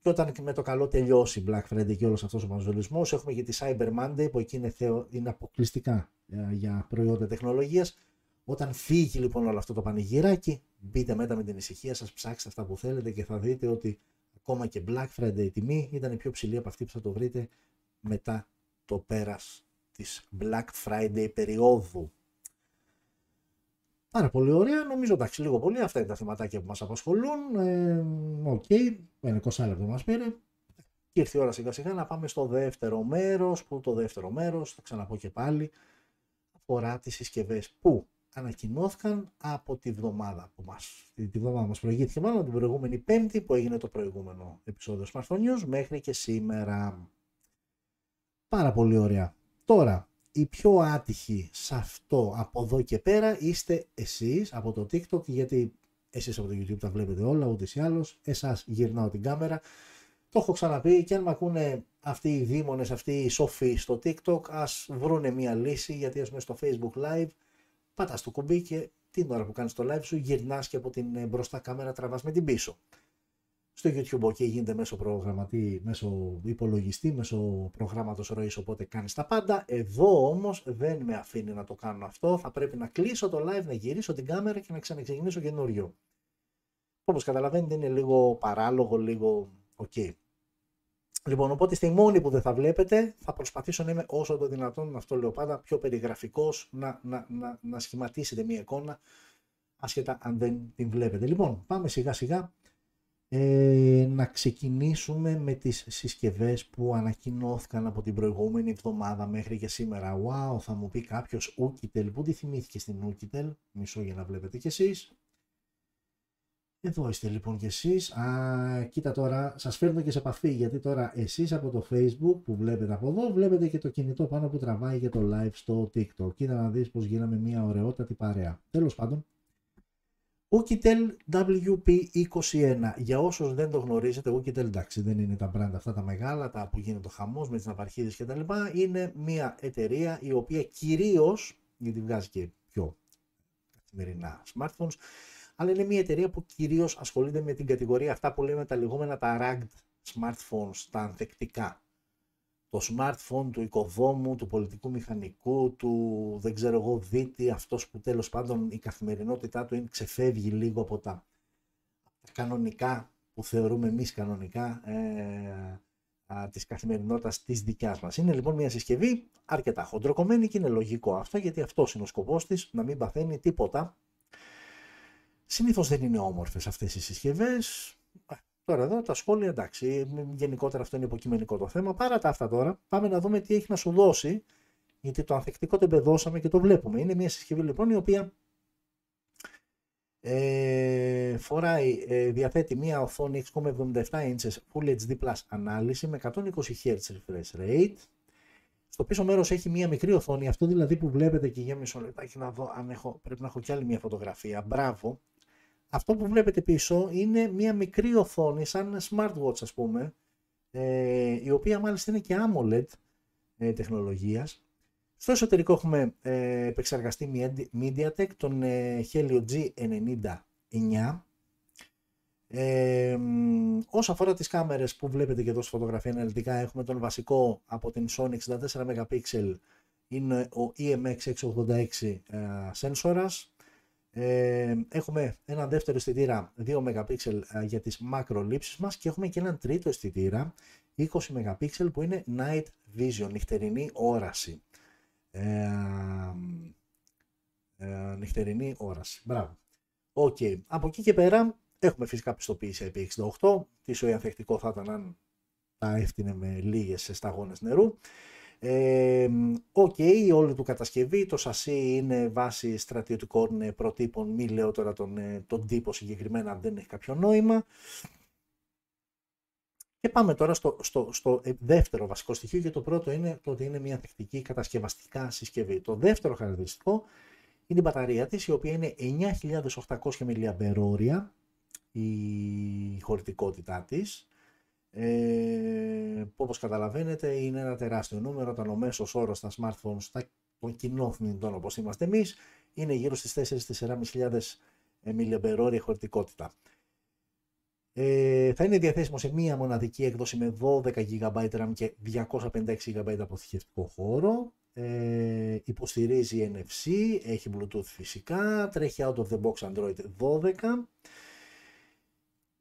Και όταν με το καλό τελειώσει Black Friday και όλος αυτός ο μαζολισμός, έχουμε και τη Cyber Monday που εκεί είναι, θεο, είναι αποκλειστικά ε, για προϊόντα τεχνολογίας. Όταν φύγει λοιπόν όλο αυτό το πανηγυράκι, μπείτε μετά με την ησυχία σας, ψάξτε αυτά που θέλετε και θα δείτε ότι ακόμα και Black Friday η τιμή ήταν η πιο ψηλή από αυτή που θα το βρείτε μετά το πέρας της Black Friday περίοδου. Πάρα πολύ ωραία. Νομίζω εντάξει, λίγο πολύ. Αυτά είναι τα θεματάκια που μας απασχολούν. Ε, OK, okay. 20 λεπτό μας πήρε. Και ήρθε η ώρα σιγά σιγά να πάμε στο δεύτερο μέρος. Που το δεύτερο μέρος, θα ξαναπώ και πάλι, αφορά τις συσκευές που ανακοινώθηκαν από τη βδομάδα που μας, τη βδομάδα μας προηγήθηκε μάλλον την προηγούμενη πέμπτη που έγινε το προηγούμενο επεισόδιο Smartphone News μέχρι και σήμερα. Πάρα πολύ ωραία. Τώρα, οι πιο άτυχοι σε αυτό από εδώ και πέρα είστε εσείς από το TikTok γιατί εσείς από το YouTube τα βλέπετε όλα ούτως ή άλλως, εσάς γυρνάω την κάμερα. Το έχω ξαναπεί και αν με ακούνε αυτοί οι δήμονες, αυτοί οι σοφοί στο TikTok ας βρούνε μια λύση γιατί ας πούμε στο Facebook Live πατάς το κουμπί και την ώρα που κάνεις το live σου γυρνάς και από την μπροστά κάμερα τραβάς με την πίσω στο YouTube ok γίνεται μέσω προγραμματή, μέσω υπολογιστή, μέσω προγράμματος ροής, οπότε κάνεις τα πάντα. Εδώ όμως δεν με αφήνει να το κάνω αυτό, θα πρέπει να κλείσω το live, να γυρίσω την κάμερα και να ξαναξεκινήσω καινούριο. Όπως καταλαβαίνετε είναι λίγο παράλογο, λίγο ok. Λοιπόν, οπότε στη μόνη που δεν θα βλέπετε, θα προσπαθήσω να είμαι όσο το δυνατόν, αυτό λέω πάντα, πιο περιγραφικός, να, να, να, να σχηματίσετε μια εικόνα, ασχετά αν δεν την βλέπετε. Λοιπόν, πάμε σιγά σιγά ε, να ξεκινήσουμε με τις συσκευές που ανακοινώθηκαν από την προηγούμενη εβδομάδα μέχρι και σήμερα. Wow, θα μου πει κάποιος Oukitel, πού τη θυμήθηκε στην Oukitel, μισό για να βλέπετε κι εσείς. Εδώ είστε λοιπόν κι εσείς. Α, κοίτα τώρα, σας φέρνω και σε επαφή, γιατί τώρα εσείς από το facebook που βλέπετε από εδώ, βλέπετε και το κινητό πάνω που τραβάει για το live στο TikTok. Κοίτα να δεις πως γίναμε μια ωραιότατη παρέα. Τέλος πάντων, Oukitel WP21. Για όσους δεν το γνωρίζετε, Oukitel εντάξει δεν είναι τα brand αυτά τα μεγάλα, τα που γίνεται το χαμός με τις ναυαρχίδες κτλ. Είναι μια εταιρεία η οποία κυρίως, γιατί βγάζει και πιο καθημερινά smartphones, αλλά είναι μια εταιρεία που κυρίως ασχολείται με την κατηγορία αυτά που λέμε τα λεγόμενα τα rugged smartphones, τα ανθεκτικά το smartphone του οικοδόμου, του πολιτικού μηχανικού, του δεν ξέρω εγώ δίτη, αυτός που τέλος πάντων η καθημερινότητά του είναι, ξεφεύγει λίγο από τα, κανονικά που θεωρούμε εμείς κανονικά ε, α, της καθημερινότητας της δικιάς μας. Είναι λοιπόν μια συσκευή αρκετά χοντροκομμένη και είναι λογικό αυτό γιατί αυτός είναι ο σκοπός της, να μην παθαίνει τίποτα. Συνήθως δεν είναι όμορφες αυτές οι συσκευές, Τώρα εδώ τα σχόλια εντάξει, γενικότερα αυτό είναι υποκειμενικό το θέμα. Παρά τα αυτά τώρα, πάμε να δούμε τι έχει να σου δώσει, γιατί το ανθεκτικό το εμπεδώσαμε και το βλέπουμε. Είναι μια συσκευή λοιπόν η οποία ε, φοράει, ε, διαθέτει μια οθόνη 6,77 inches Full HD Plus ανάλυση με 120 Hz refresh rate. Στο πίσω μέρος έχει μια μικρή οθόνη, αυτό δηλαδή που βλέπετε και για μισό λεπτάκι να δω αν έχω, πρέπει να έχω κι άλλη μια φωτογραφία. Μπράβο, αυτό που βλέπετε πίσω είναι μια μικρή οθόνη σαν smartwatch ας πούμε ε, η οποία μάλιστα είναι και AMOLED ε, τεχνολογίας. Στο εσωτερικό έχουμε ε, επεξεργαστεί MediaTek τον ε, Helio G99 ε, όσο αφορά τις κάμερες που βλέπετε και εδώ στη φωτογραφία αναλυτικά έχουμε τον βασικό από την Sony 64 MP είναι ο EMX686 ε, σένσορας ε, έχουμε ένα δεύτερο αισθητήρα 2 MP ε, για τις μακρολήψεις μας και έχουμε και έναν τρίτο αισθητήρα 20 MP που είναι Night Vision, νυχτερινή όραση. Ε, ε, νυχτερινή όραση. Μπράβο. OK. Okay. Από εκεί και πέρα έχουμε φυσικά πιστοποίηση IP68. Τι σόι ανθεκτικό θα ήταν αν τα έφτυνε με λίγες σταγόνες νερού. OK, okay, όλη του κατασκευή, το σασί είναι βάση στρατιωτικών ε, προτύπων, μη λέω τώρα τον, ε, τον τύπο συγκεκριμένα δεν έχει κάποιο νόημα. Και πάμε τώρα στο, στο, στο ε, δεύτερο βασικό στοιχείο και το πρώτο είναι το ότι είναι μια ανθεκτική κατασκευαστικά συσκευή. Το δεύτερο χαρακτηριστικό είναι η μπαταρία της η οποία είναι 9800 mAh η χωρητικότητά της ε, που όπως καταλαβαίνετε είναι ένα τεράστιο νούμερο, όταν ο μέσος όρος στα smartphones, στα των κοινών θνητών όπως είμαστε εμείς, είναι γύρω στις 4-4.500 mAh χωρητικότητα. Ε, θα είναι διαθέσιμο σε μία μοναδική έκδοση με 12 GB RAM και 256 GB αποθηκευτικό χώρο. Ε, υποστηρίζει NFC, έχει Bluetooth φυσικά, τρέχει out of the box Android 12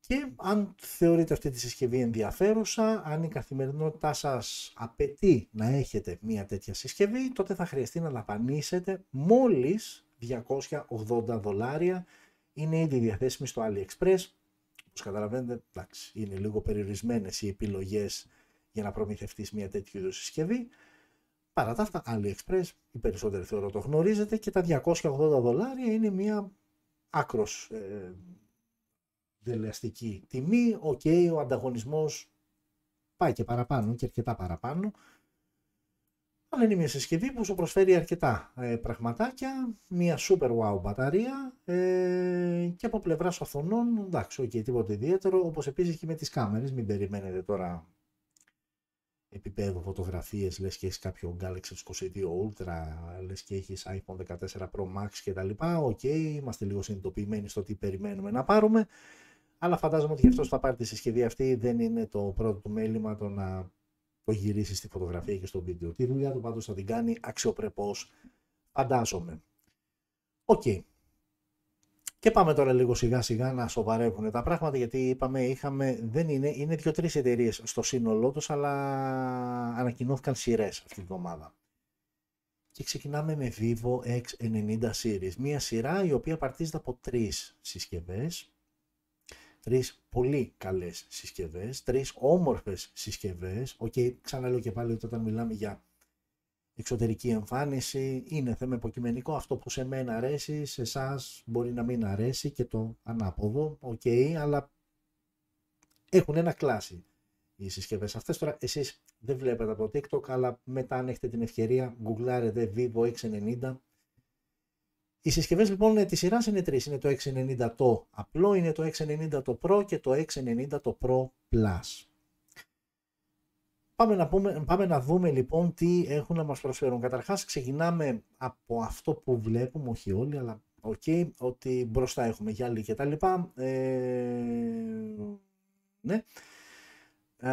και αν θεωρείτε αυτή τη συσκευή ενδιαφέρουσα, αν η καθημερινότητά σας απαιτεί να έχετε μια τέτοια συσκευή, τότε θα χρειαστεί να δαπανίσετε μόλις 280 δολάρια. Είναι ήδη διαθέσιμη στο AliExpress. Όπως καταλαβαίνετε, εντάξει, είναι λίγο περιορισμένες οι επιλογές για να προμηθευτείς μια τέτοιου είδους συσκευή. Παρά τα αυτά, AliExpress, οι περισσότεροι θεωρώ το γνωρίζετε και τα 280 δολάρια είναι μια άκρως ε, δελεαστική τιμή. OK, okay, ο ανταγωνισμός πάει και παραπάνω και αρκετά παραπάνω. Αλλά είναι μια συσκευή που σου προσφέρει αρκετά ε, πραγματάκια, μια super wow μπαταρία ε, και από πλευράς οθονών, εντάξει, okay, τίποτα ιδιαίτερο, όπως επίσης και με τις κάμερες, μην περιμένετε τώρα επίπεδο φωτογραφίες, λες και έχεις κάποιο Galaxy S22 Ultra, λες και έχεις iPhone 14 Pro Max και τα λοιπά, οκ, είμαστε λίγο συνειδητοποιημένοι στο τι περιμένουμε να πάρουμε, αλλά φαντάζομαι ότι γι' αυτόν που θα πάρει τη συσκευή αυτή δεν είναι το πρώτο του μέλημα το να το γυρίσει στη φωτογραφία και στο βίντεο. Τη δουλειά του πάντως θα την κάνει αξιοπρεπώς, φαντάζομαι. Οκ. Και πάμε τώρα λίγο σιγά σιγά να σοβαρεύουν τα πράγματα γιατί είπαμε είχαμε, δεν είναι, είναι δύο-τρεις εταιρείες στο σύνολό τους αλλά ανακοινώθηκαν σειρές αυτή τη βδομάδα. Και ξεκινάμε με Vivo X90 Series, μια σειρά η οποία απαρτίζεται από τρεις συσκευές τρεις πολύ καλές συσκευές, τρεις όμορφες συσκευές. OK, okay, ξαναλέω και πάλι ότι όταν μιλάμε για εξωτερική εμφάνιση είναι θέμα υποκειμενικό. Αυτό που σε μένα αρέσει, σε εσάς μπορεί να μην αρέσει και το ανάποδο. OK, okay, αλλά έχουν ένα κλάσι οι συσκευές αυτές. Τώρα εσείς δεν βλέπετε από το TikTok, αλλά μετά αν έχετε την ευκαιρία, γκουγκλάρετε Vivo X90 οι συσκευές λοιπόν της σειράς είναι τρεις. Είναι το X90 το απλό, είναι το X90 το Pro και το X90 το Pro Plus. Πάμε να, πούμε, πάμε να δούμε λοιπόν τι έχουν να μας προσφέρουν. Καταρχάς ξεκινάμε από αυτό που βλέπουμε, όχι όλοι, αλλά ok, ότι μπροστά έχουμε γυάλι και τα λοιπά. Ε, ναι.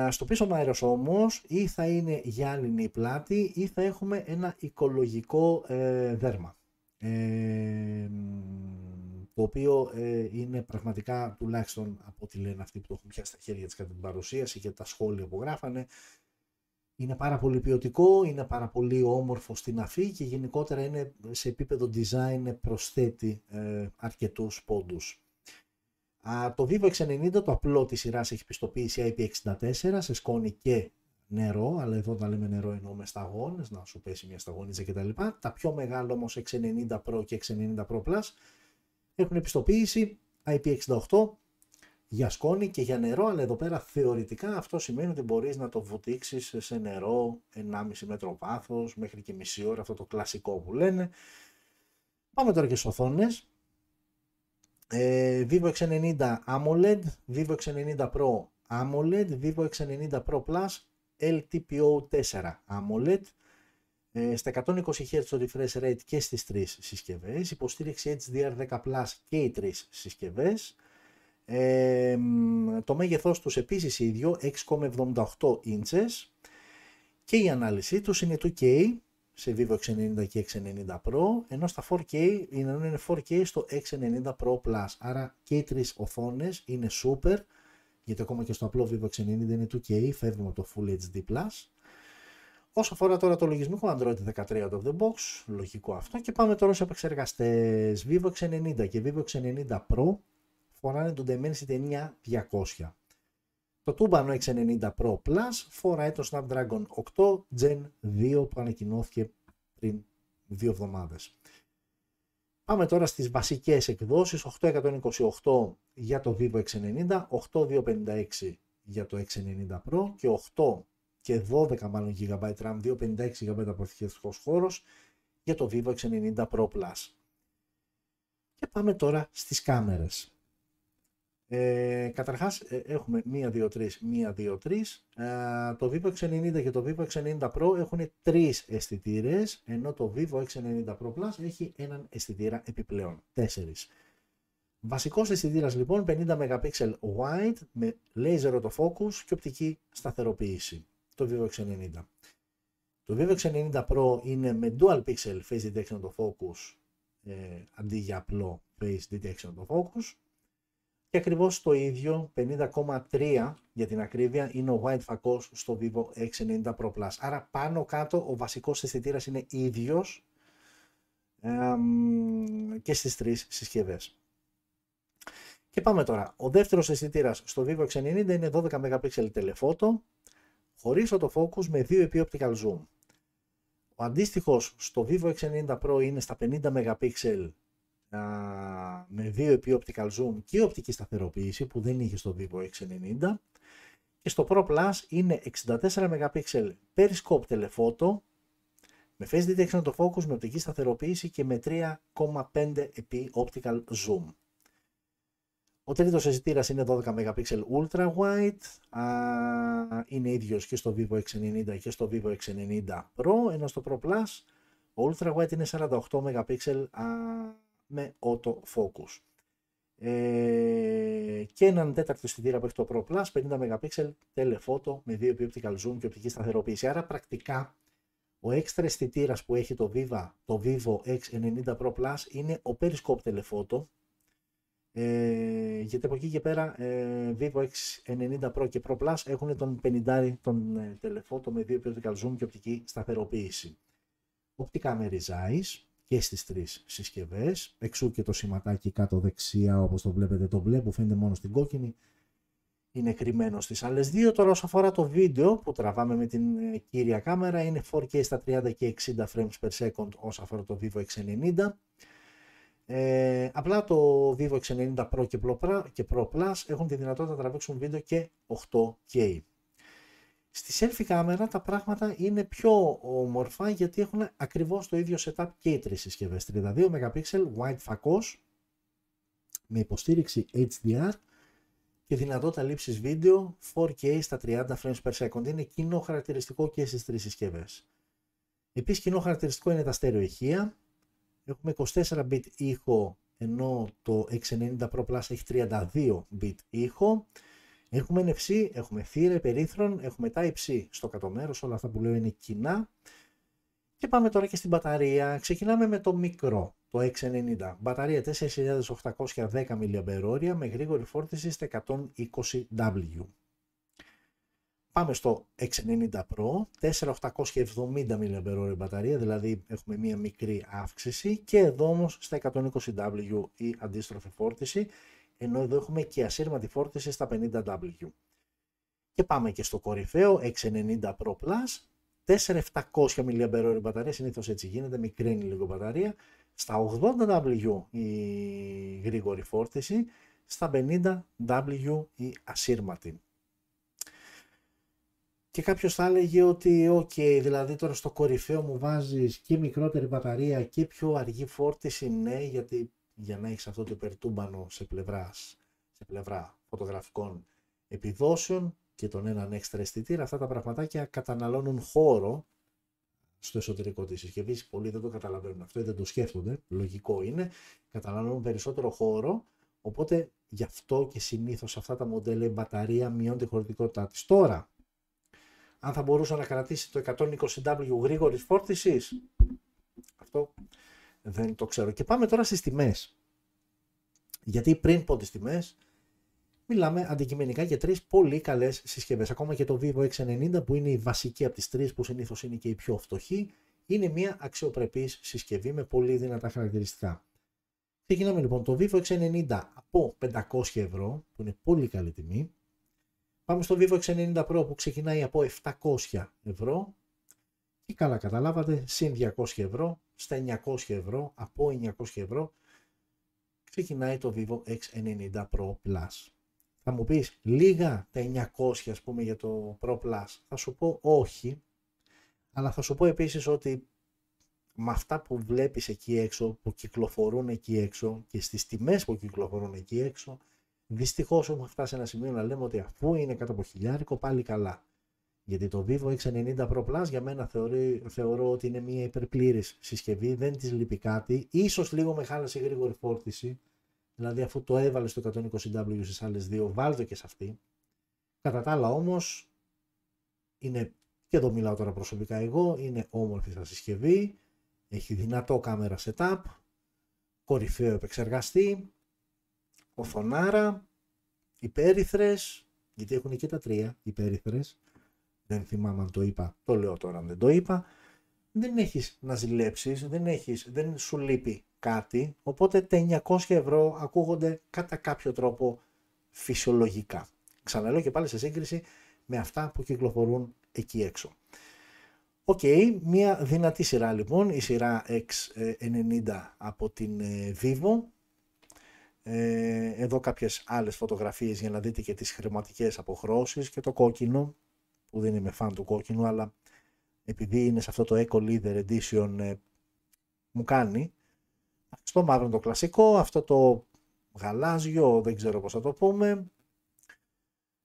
Στο πίσω μέρος όμως ή θα είναι γυάλινη η πλάτη ή θα έχουμε ένα οικολογικό ε, δέρμα το οποίο ε, είναι πραγματικά τουλάχιστον από ό,τι λένε αυτοί που το έχουν πιάσει στα χέρια της κατά την παρουσίαση και τα σχόλια που γράφανε είναι πάρα πολύ ποιοτικό, είναι πάρα πολύ όμορφο στην αφή και γενικότερα είναι σε επίπεδο design προσθέτει ε, αρκετούς πόντους. Α, το Vivo X90 το απλό της σειράς έχει πιστοποίηση IP64 σε σκόνη και νερό, αλλά εδώ όταν λέμε νερό εννοούμε σταγόνες, να σου πέσει μια σταγόνιτσα κτλ. Τα πιο μεγάλα όμως 690 Pro και 690 Pro Plus έχουν επιστοποίηση IP68 για σκόνη και για νερό, αλλά εδώ πέρα θεωρητικά αυτό σημαίνει ότι μπορείς να το βουτήξεις σε νερό 1,5 μέτρο βάθος μέχρι και μισή ώρα, αυτό το κλασικό που λένε. Πάμε τώρα και στις οθόνες. Ε, Vivo X90 AMOLED, Vivo X90 Pro AMOLED, Vivo X90 Pro Plus LTPO4 AMOLED ε, στα 120 Hz το refresh rate και στις τρεις συσκευές, υποστήριξη HDR10 Plus και οι τρεις συσκευές, ε, το μέγεθός τους επίσης ίδιο 6,78 inches και η ανάλυση τους είναι 2K σε Vivo X90 και X90 Pro ενώ στα 4K είναι 4K στο X90 Pro Plus. Άρα και οι τρεις οθόνες είναι super γιατί ακόμα και στο απλό Vivo X90 είναι 2K, φεύγουμε από το Full HD+. Όσο αφορά τώρα το λογισμικό Android 13 out of the box, λογικό αυτό και πάμε τώρα σε επεξεργαστές Vivo X90 και Vivo X90 Pro φοράνε το Dimensity 9200. Το τούμπανο X90 Pro Plus φοράει το Snapdragon 8 Gen 2 που ανακοινώθηκε πριν δύο εβδομάδες. Πάμε τώρα στις βασικές εκδόσεις, 828 για το Vivo X90, 8256 για το X90 Pro και 8 και 12 μάλλον GB RAM, 256 GB αποθηκευτικός χώρος για το Vivo X90 Pro Plus. Και πάμε τώρα στις κάμερες. Ε, καταρχάς ε, έχουμε 1, 2, 3, 1, 2, 3. Ε, το Vivo X90 και το Vivo X90 Pro έχουν τρεις αισθητήρες, ενώ το Vivo X90 Pro Plus έχει έναν αισθητήρα επιπλέον, τέσσερις. Βασικός αισθητήρας λοιπόν 50 MP wide με laser autofocus και οπτική σταθεροποίηση. Το Vivo X90. Το Vivo X90 Pro είναι με dual pixel face detection autofocus ε, αντί για απλό face detection autofocus και ακριβώς το ίδιο 50,3 για την ακρίβεια είναι ο wide φακός στο Vivo X90 Pro Plus. Άρα πάνω κάτω ο βασικός αισθητήρας είναι ίδιος ε, και στις τρεις συσκευές. Και πάμε τώρα. Ο δεύτερος αισθητήρας στο Vivo X90 είναι 12 MP telephoto χωρίς autofocus με 2 επί optical zoom. Ο αντίστοιχος στο Vivo X90 Pro είναι στα 50 MP με 2 επί optical zoom και οπτική σταθεροποίηση που δεν είχε στο Vivo X90 και στο Pro Plus είναι 64 MP periscope telephoto με face detection το focus με οπτική σταθεροποίηση και με 3,5 επί optical zoom. Ο τρίτος αισθητήρα είναι 12 MP ultra wide, είναι ίδιος και στο Vivo X90 και στο Vivo X90 Pro, ενώ στο Pro Plus ο ultra wide είναι 48 MP με auto focus. Ε, και έναν τέταρτο αισθητήρα που έχει το Pro Plus, 50 MP telephoto με 2 optical zoom και οπτική σταθεροποίηση. Άρα πρακτικά ο έξτρα αισθητήρας που έχει το, Viva, το Vivo X90 Pro Plus είναι ο periscope telephoto ε, γιατί από εκεί και πέρα ε, Vivo X90 Pro και Pro Plus έχουν τον 50 τον ε, telephoto με 2 optical zoom και οπτική σταθεροποίηση. Οπτικά με ριζάις και στις τρεις συσκευές, εξού και το σηματάκι κάτω δεξιά όπως το βλέπετε το μπλε που φαίνεται μόνο στην κόκκινη είναι κρυμμένο στις άλλες δύο. Τώρα όσο αφορά το βίντεο που τραβάμε με την ε, κύρια κάμερα είναι 4K στα 30 και 60 frames per second όσο αφορά το Vivo X90. Ε, απλά το Vivo X90 Pro και Pro Plus έχουν τη δυνατότητα να τραβήξουν βίντεο και 8K. Στη selfie κάμερα τα πράγματα είναι πιο όμορφα γιατί έχουν ακριβώς το ίδιο setup και οι τρεις συσκευές. 32 MP wide φακός με υποστήριξη HDR και δυνατότητα λήψης βίντεο 4K στα 30 frames per second. Είναι κοινό χαρακτηριστικό και στις τρεις συσκευές. Επίσης κοινό χαρακτηριστικό είναι τα στερεοηχεία. Έχουμε 24 bit ήχο ενώ το X90 Pro Plus έχει 32 bit ήχο. Έχουμε NFC, έχουμε θύρα περίθρων, έχουμε Type-C στο κάτω μέρος, όλα αυτά που λέω είναι κοινά. Και πάμε τώρα και στην μπαταρία. Ξεκινάμε με το μικρό, το X90. Μπαταρία 4810 mAh με γρήγορη φόρτιση στα 120W. Πάμε στο X90 Pro, 4870 mAh μπαταρία, δηλαδή έχουμε μία μικρή αύξηση και εδώ όμως στα 120W η αντίστροφη φόρτιση ενώ εδώ έχουμε και ασύρματη φόρτιση στα 50W. Και πάμε και στο κορυφαίο 690 Pro Plus, 4700 mAh μπαταρία, συνήθως έτσι γίνεται, μικραίνει λίγο μπαταρία, στα 80W η γρήγορη φόρτιση, στα 50W η ασύρματη. Και κάποιος θα έλεγε ότι, ok, δηλαδή τώρα στο κορυφαίο μου βάζεις και μικρότερη μπαταρία και πιο αργή φόρτιση, ναι, γιατί για να έχεις αυτό το υπερτούμπανο σε, πλευράς, σε πλευρά φωτογραφικών επιδόσεων και τον έναν έξτρα αισθητήρα, αυτά τα πραγματάκια καταναλώνουν χώρο στο εσωτερικό της συσκευής. Πολλοί δεν το καταλαβαίνουν αυτό ή δεν το σκέφτονται, λογικό είναι, καταναλώνουν περισσότερο χώρο, οπότε γι' αυτό και συνήθως αυτά τα μοντέλα η μπαταρία μειώνει τη χωρητικότητά της. Τώρα, αν θα μπορούσε να κρατήσει το 120W γρήγορης φόρτισης, αυτό δεν το ξέρω. Και πάμε τώρα στις τιμές. Γιατί πριν πω τις τιμές, μιλάμε αντικειμενικά για τρεις πολύ καλές συσκευές. Ακόμα και το Vivo X90 που είναι η βασική από τις τρεις που συνήθως είναι και η πιο φτωχή, είναι μια αξιοπρεπής συσκευή με πολύ δυνατά χαρακτηριστικά. Ξεκινάμε λοιπόν το Vivo X90 από 500 ευρώ, που είναι πολύ καλή τιμή. Πάμε στο Vivo X90 Pro που ξεκινάει από 700 ευρώ και καλά καταλάβατε, συν 200 ευρώ, στα 900 ευρώ, από 900 ευρώ, ξεκινάει το Vivo X90 Pro Plus. Θα μου πεις λίγα τα 900 ας πούμε για το Pro Plus. Θα σου πω όχι, αλλά θα σου πω επίσης ότι με αυτά που βλέπεις εκεί έξω, που κυκλοφορούν εκεί έξω και στις τιμές που κυκλοφορούν εκεί έξω, Δυστυχώς έχουμε φτάσει σε ένα σημείο να λέμε ότι αφού είναι κάτω από χιλιάρικο πάλι καλά. Γιατί το Vivo X90 Pro Plus για μένα θεωρεί, θεωρώ ότι είναι μια υπερπλήρης συσκευή, δεν της λείπει κάτι, ίσως λίγο με χάλασε γρήγορη φόρτιση, δηλαδή αφού το έβαλε στο 120W στις άλλες δύο, βάλτε και σε αυτή. Κατά τα άλλα όμως, είναι, και εδώ μιλάω τώρα προσωπικά εγώ, είναι όμορφη sa συσκευή, έχει δυνατό κάμερα setup, κορυφαίο επεξεργαστή, οθονάρα, υπέρυθρες, γιατί έχουν και τα τρία υπέρυθρες, δεν θυμάμαι αν το είπα, το λέω τώρα αν δεν το είπα, δεν έχεις να ζηλέψεις, δεν, έχεις, δεν σου λείπει κάτι, οπότε τα 900 ευρώ ακούγονται κατά κάποιο τρόπο φυσιολογικά. Ξαναλέω και πάλι σε σύγκριση με αυτά που κυκλοφορούν εκεί έξω. OK, okay, μια δυνατή σειρά λοιπόν, η σειρά X90 από την ε, Vivo. Ε, εδώ κάποιες άλλες φωτογραφίες για να δείτε και τις χρηματικές αποχρώσεις και το κόκκινο που δεν είμαι φαν του κόκκινου, αλλά επειδή είναι σε αυτό το Eco Leader Edition ε, μου κάνει. Στο μαύρο το κλασικό, αυτό το γαλάζιο, δεν ξέρω πώς θα το πούμε.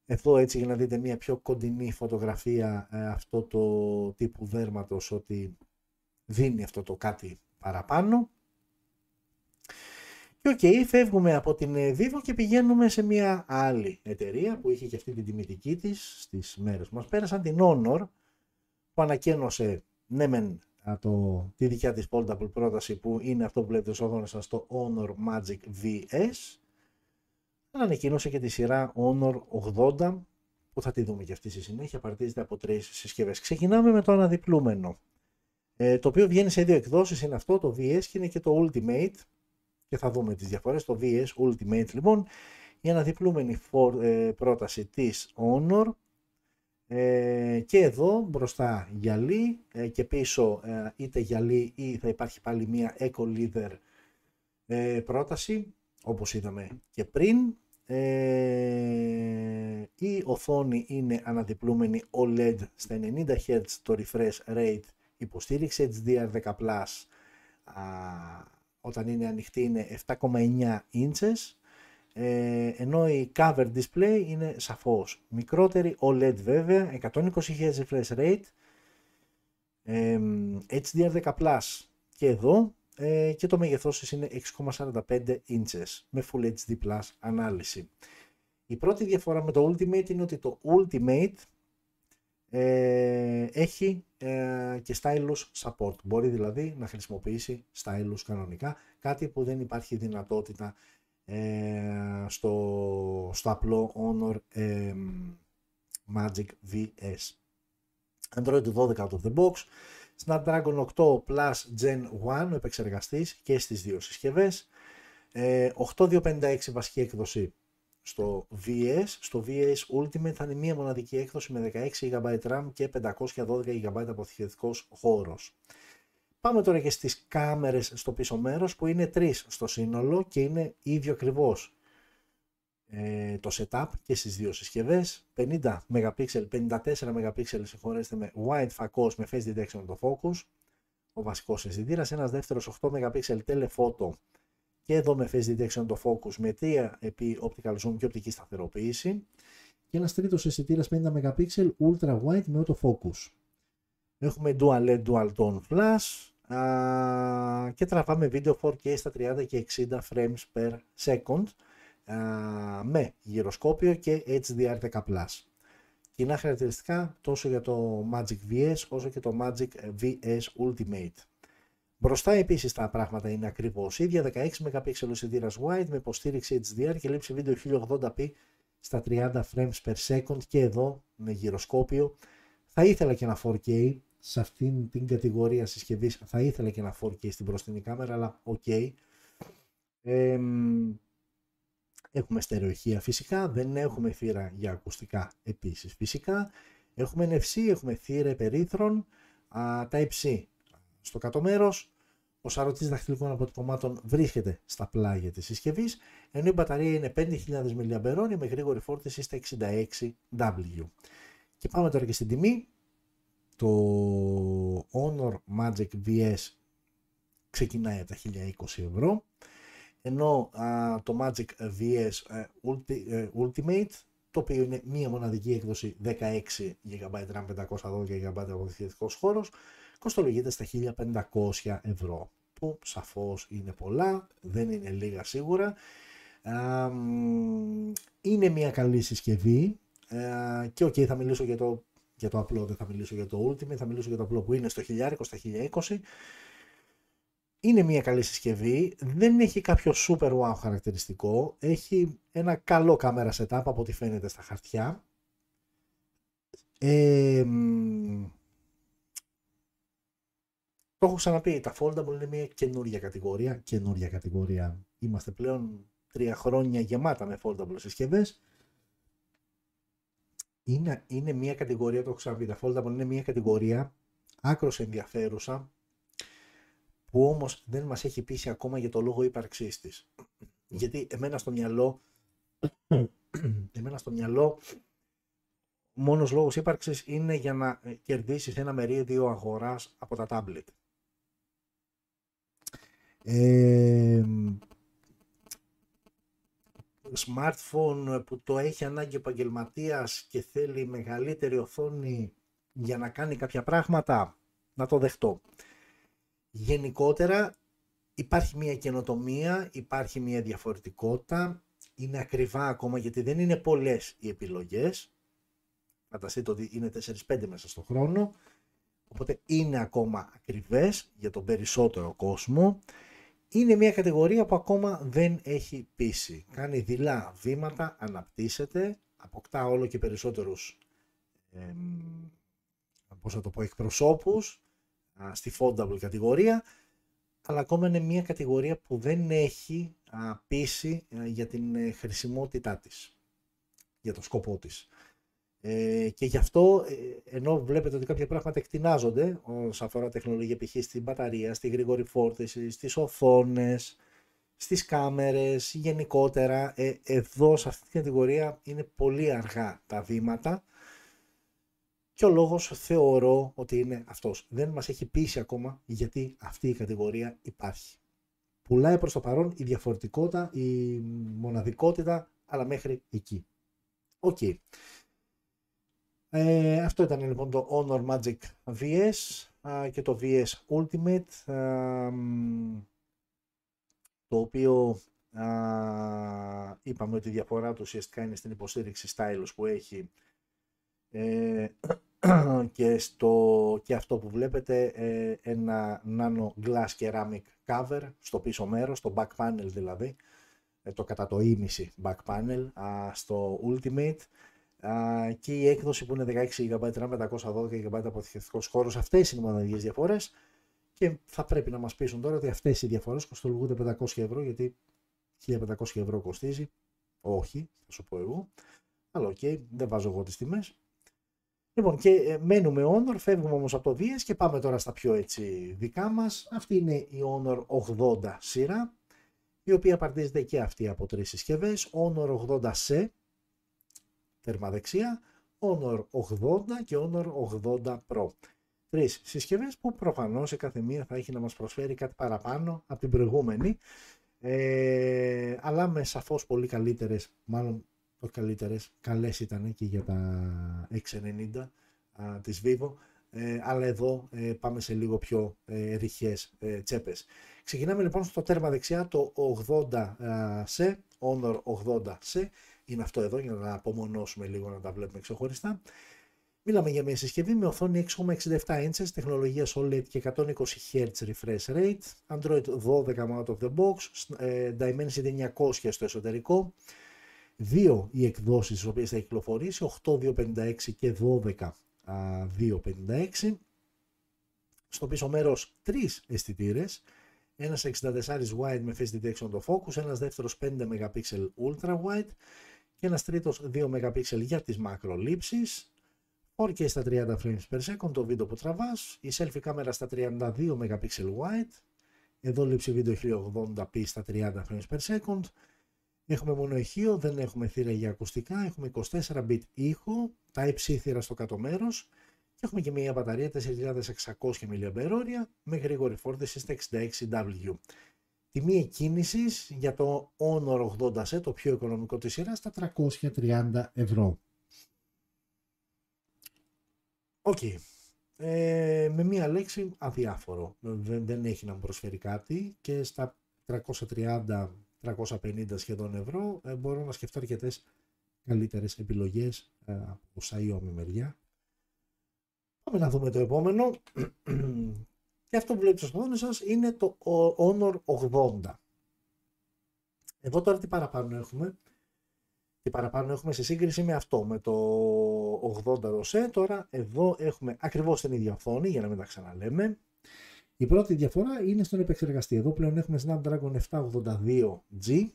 Εδώ έτσι για να δείτε μια πιο κοντινή φωτογραφία ε, αυτό το τύπου δέρματος ότι δίνει αυτό το κάτι παραπάνω. Και OK, okay, φεύγουμε από την ε, Vivo και πηγαίνουμε σε μια άλλη εταιρεία που είχε και αυτή την τιμητική της στις μέρες που μας πέρασαν, την Honor, που ανακοίνωσε, ναι μεν, το, τη δικιά της foldable πρόταση που είναι αυτό που βλέπετε στις οθόνες σας, το Honor Magic VS, αλλά ανακοίνωσε και τη σειρά Honor 80, που θα τη δούμε και αυτή στη συνέχεια, απαρτίζεται από τρεις συσκευές. Ξεκινάμε με το αναδιπλούμενο, ε, το οποίο βγαίνει σε δύο εκδόσεις, είναι αυτό το VS και είναι και το Ultimate, και θα δούμε τις διαφορές. Το VS Ultimate λοιπόν, η αναδιπλούμενη ε, πρόταση της Honor ε, και εδώ μπροστά γυαλί ε, και πίσω ε, είτε γυαλί ή θα υπάρχει πάλι μια Eco Leader ε, πρόταση όπως είδαμε και πριν. η οθόνη είναι αναδιπλούμενη OLED στα 90 Hz το refresh rate υποστήριξη HDR10+, όταν είναι ανοιχτή είναι 7,9 inches ε, ενώ η cover display είναι σαφώς μικρότερη, OLED βέβαια, 120 Hz refresh rate, ε, HDR10+, και εδώ ε, και το μέγεθός της είναι 6,45 inches με Full HD Plus ανάλυση. Η πρώτη διαφορά με το Ultimate είναι ότι το Ultimate ε, έχει ε, και stylus support. Μπορεί δηλαδή να χρησιμοποιήσει stylus κανονικά, κάτι που δεν υπάρχει δυνατότητα ε, στο, στο απλό Honor ε, Magic VS. Android 12 out of the box, Snapdragon 8 Plus Gen 1 ο επεξεργαστής και στις δύο συσκευές, 8256 βασική έκδοση στο VS, στο VS Ultimate θα είναι μία μοναδική έκδοση με 16 GB RAM και 512 GB αποθηκευτικός χώρος. Πάμε τώρα και στις κάμερες στο πίσω μέρος που είναι τρεις στο σύνολο και είναι ίδιο ακριβώς ε, το setup και στις δύο συσκευές 50 MP, 54 MP συγχωρέστε με wide φακός με face detection το focus ο βασικός αισθητήρας, ένας δεύτερος 8 MP telephoto και εδώ με face detection το focus με 3 επί optical zoom και οπτική σταθεροποίηση και ένας τρίτος αισθητήρας 50 MP ultra wide με auto focus. Έχουμε dual LED dual tone flash α, και τραβάμε βίντεο 4K στα 30 και 60 frames per second α, με γυροσκόπιο και HDR10+. Κοινά χαρακτηριστικά τόσο για το Magic VS όσο και το Magic VS Ultimate. Μπροστά επίσης τα πράγματα είναι ακριβώς ίδια. 16 MP αισθητήρα wide με υποστήριξη HDR και λήψη βίντεο 1080p στα 30 frames per second και εδώ με γυροσκόπιο. Θα ήθελα και ένα 4K σε αυτήν την κατηγορία συσκευής. Θα ήθελα και ένα 4K στην μπροστινή κάμερα, αλλά OK. Okay. έχουμε στέρεο ηχεία φυσικά, δεν έχουμε θύρα για ακουστικά επίσης φυσικά. Έχουμε NFC, έχουμε θύρα περίθρων, τα Type-C στο κάτω μέρος. Ο σαρωτής δαχτυλικών αποτυπωμάτων βρίσκεται στα πλάγια της συσκευής, ενώ η μπαταρία είναι 5.000 mAh με γρήγορη φόρτιση στα 66W. Και πάμε τώρα και στην τιμή. Το Honor Magic VS ξεκινάει από τα 1020 ευρώ, ενώ το Magic VS Ultimate το οποίο είναι μία μοναδική έκδοση 16 GB RAM 512 GB αποθηκευτικός χώρος κοστολογείται στα 1500 ευρώ που σαφώς είναι πολλά, δεν είναι λίγα σίγουρα είναι μια καλή συσκευή ε, και οκ θα μιλήσω για το, για το απλό, δεν θα μιλήσω για το Ultimate, θα μιλήσω για το απλό που είναι στο 1000, στα 1020 είναι μια καλή συσκευή, δεν έχει κάποιο super wow χαρακτηριστικό, έχει ένα καλό κάμερα setup από ό,τι φαίνεται στα χαρτιά. Ε, το έχω ξαναπεί, τα foldable είναι μια καινούργια κατηγορία, καινούργια κατηγορία. Είμαστε πλέον τρία χρόνια γεμάτα με foldable συσκευές. Είναι, είναι μια κατηγορία, το έχω ξαναπεί, τα foldable είναι μια κατηγορία άκρος ενδιαφέρουσα που όμως δεν μας έχει πείσει ακόμα για το λόγο ύπαρξής της. Γιατί εμένα στο μυαλό, εμένα στο μυαλό, μόνος λόγος ύπαρξης είναι για να κερδίσεις ένα μερίδιο αγοράς από τα tablet. Ε, smartphone που το έχει ανάγκη επαγγελματίας και θέλει μεγαλύτερη οθόνη για να κάνει κάποια πράγματα, να το δεχτώ. Γενικότερα υπάρχει μια καινοτομία, υπάρχει μια διαφορετικότητα, είναι ακριβά ακόμα γιατί δεν είναι πολλές οι επιλογές, φανταστείτε ότι είναι 4-5 μέσα στον χρόνο, οπότε είναι ακόμα ακριβές για τον περισσότερο κόσμο είναι μια κατηγορία που ακόμα δεν έχει πείσει. Κάνει δειλά βήματα, αναπτύσσεται, αποκτά όλο και περισσότερους ε, πώς θα το πω, εκπροσώπους στη foldable κατηγορία, αλλά ακόμα είναι μια κατηγορία που δεν έχει α, πείσει για την ε, χρησιμότητά της, για το σκοπό της. Ε, και γι' αυτό, ε, ενώ βλέπετε ότι κάποια πράγματα εκτινάζονται όσον αφορά τεχνολογία, π.χ. στην μπαταρία, στη γρήγορη φόρτιση, στις οθόνες, στις κάμερες, γενικότερα, ε, εδώ σε αυτή την κατηγορία είναι πολύ αργά τα βήματα και ο λόγος θεωρώ ότι είναι αυτός. Δεν μας έχει πείσει ακόμα γιατί αυτή η κατηγορία υπάρχει. Πουλάει προς το παρόν η διαφορετικότητα, η μοναδικότητα, αλλά μέχρι εκεί. Ok. Okay. Ε, αυτό ήταν λοιπόν το Honor Magic VS και το VS Ultimate το οποίο είπαμε ότι η διαφορά του ουσιαστικά είναι στην υποστήριξη stylus που έχει ε, (clears throat) και, στο, και αυτό που βλέπετε ε, ένα nano glass ceramic cover στο πίσω μέρος, το back panel δηλαδή το κατά το ήμισυ back panel στο Ultimate και η έκδοση που είναι 16 GB RAM, 512 GB αποθηκευτικός χώρος. Αυτές είναι οι μοναδικές διαφορές και θα πρέπει να μας πείσουν τώρα ότι αυτές οι διαφορές κοστολογούνται 500 ευρώ γιατί 1500 ευρώ κοστίζει. Όχι, θα σου πω εγώ. Αλλά ok, okay, δεν βάζω εγώ τις τιμές. Λοιπόν, και ε, μένουμε Honor, φεύγουμε όμως από το VS και πάμε τώρα στα πιο έτσι δικά μας. Αυτή είναι η Honor 80 σειρά, η οποία απαρτίζεται και αυτή από τρεις συσκευές. Honor 80C, θερμαδεξία, Honor 80 και Honor 80 Pro. Τρεις συσκευές που προφανώς σε κάθε μία θα έχει να μας προσφέρει κάτι παραπάνω από την προηγούμενη, ε, αλλά με σαφώς πολύ καλύτερες, μάλλον όχι καλύτερες, καλές ήταν και για τα 690 α, της Vivo, ε, αλλά εδώ ε, πάμε σε λίγο πιο ε, ρηχές ε, τσέπες. Ξεκινάμε λοιπόν στο τέρμα δεξιά το 80C, Honor 80C, είναι αυτό εδώ για να απομονώσουμε λίγο να τα βλέπουμε ξεχωριστά. Μιλάμε για μια συσκευή με οθόνη 6,67 inches, τεχνολογία OLED και 120 Hz refresh rate, Android 12 out of the box, ε, Dimensity 900 στο εσωτερικό, δύο οι εκδόσεις τις οποίες θα κυκλοφορήσει, 8256 και 12256. Στο πίσω μέρος τρεις αισθητήρες, ένας 64 wide με face detection το focus, ένας δεύτερος 5 MP ultra wide και ένας τρίτος 2 MP για τις μακρολήψεις, 4K στα 30 frames per second το βίντεο που τραβάς, η selfie κάμερα στα 32 MP wide, εδώ λήψη βίντεο 1080p στα 30 frames per second, έχουμε μόνο ηχείο, δεν έχουμε θύρα για ακουστικά, έχουμε 24 bit ήχο, Type-C θύρα στο κάτω μέρος. Και έχουμε και μια μπαταρία 4600 mAh με γρήγορη φόρτιση στα 66W. Τιμή εκκίνησης για το Honor 80 το πιο οικονομικό της σειράς, στα 330 ευρώ. Οκ. Ε, με μία λέξη αδιάφορο. Δεν, δεν έχει να μου προσφέρει κάτι και στα 330-350 σχεδόν ευρώ ε, μπορώ να σκεφτώ αρκετές καλύτερες επιλογές ε, από Xiaomi μεριά. Πάμε να δούμε το επόμενο. Και αυτό που βλέπετε στο σας είναι το Honor 80. Εδώ τώρα τι παραπάνω έχουμε; Τι παραπάνω έχουμε σε σύγκριση με αυτό, με το 80 δοσέ. Τώρα εδώ έχουμε ακριβώς την ίδια οθόνη για να μην τα ξαναλέμε. Η πρώτη διαφορά είναι στον επεξεργαστή. Εδώ πλέον έχουμε Snapdragon 782G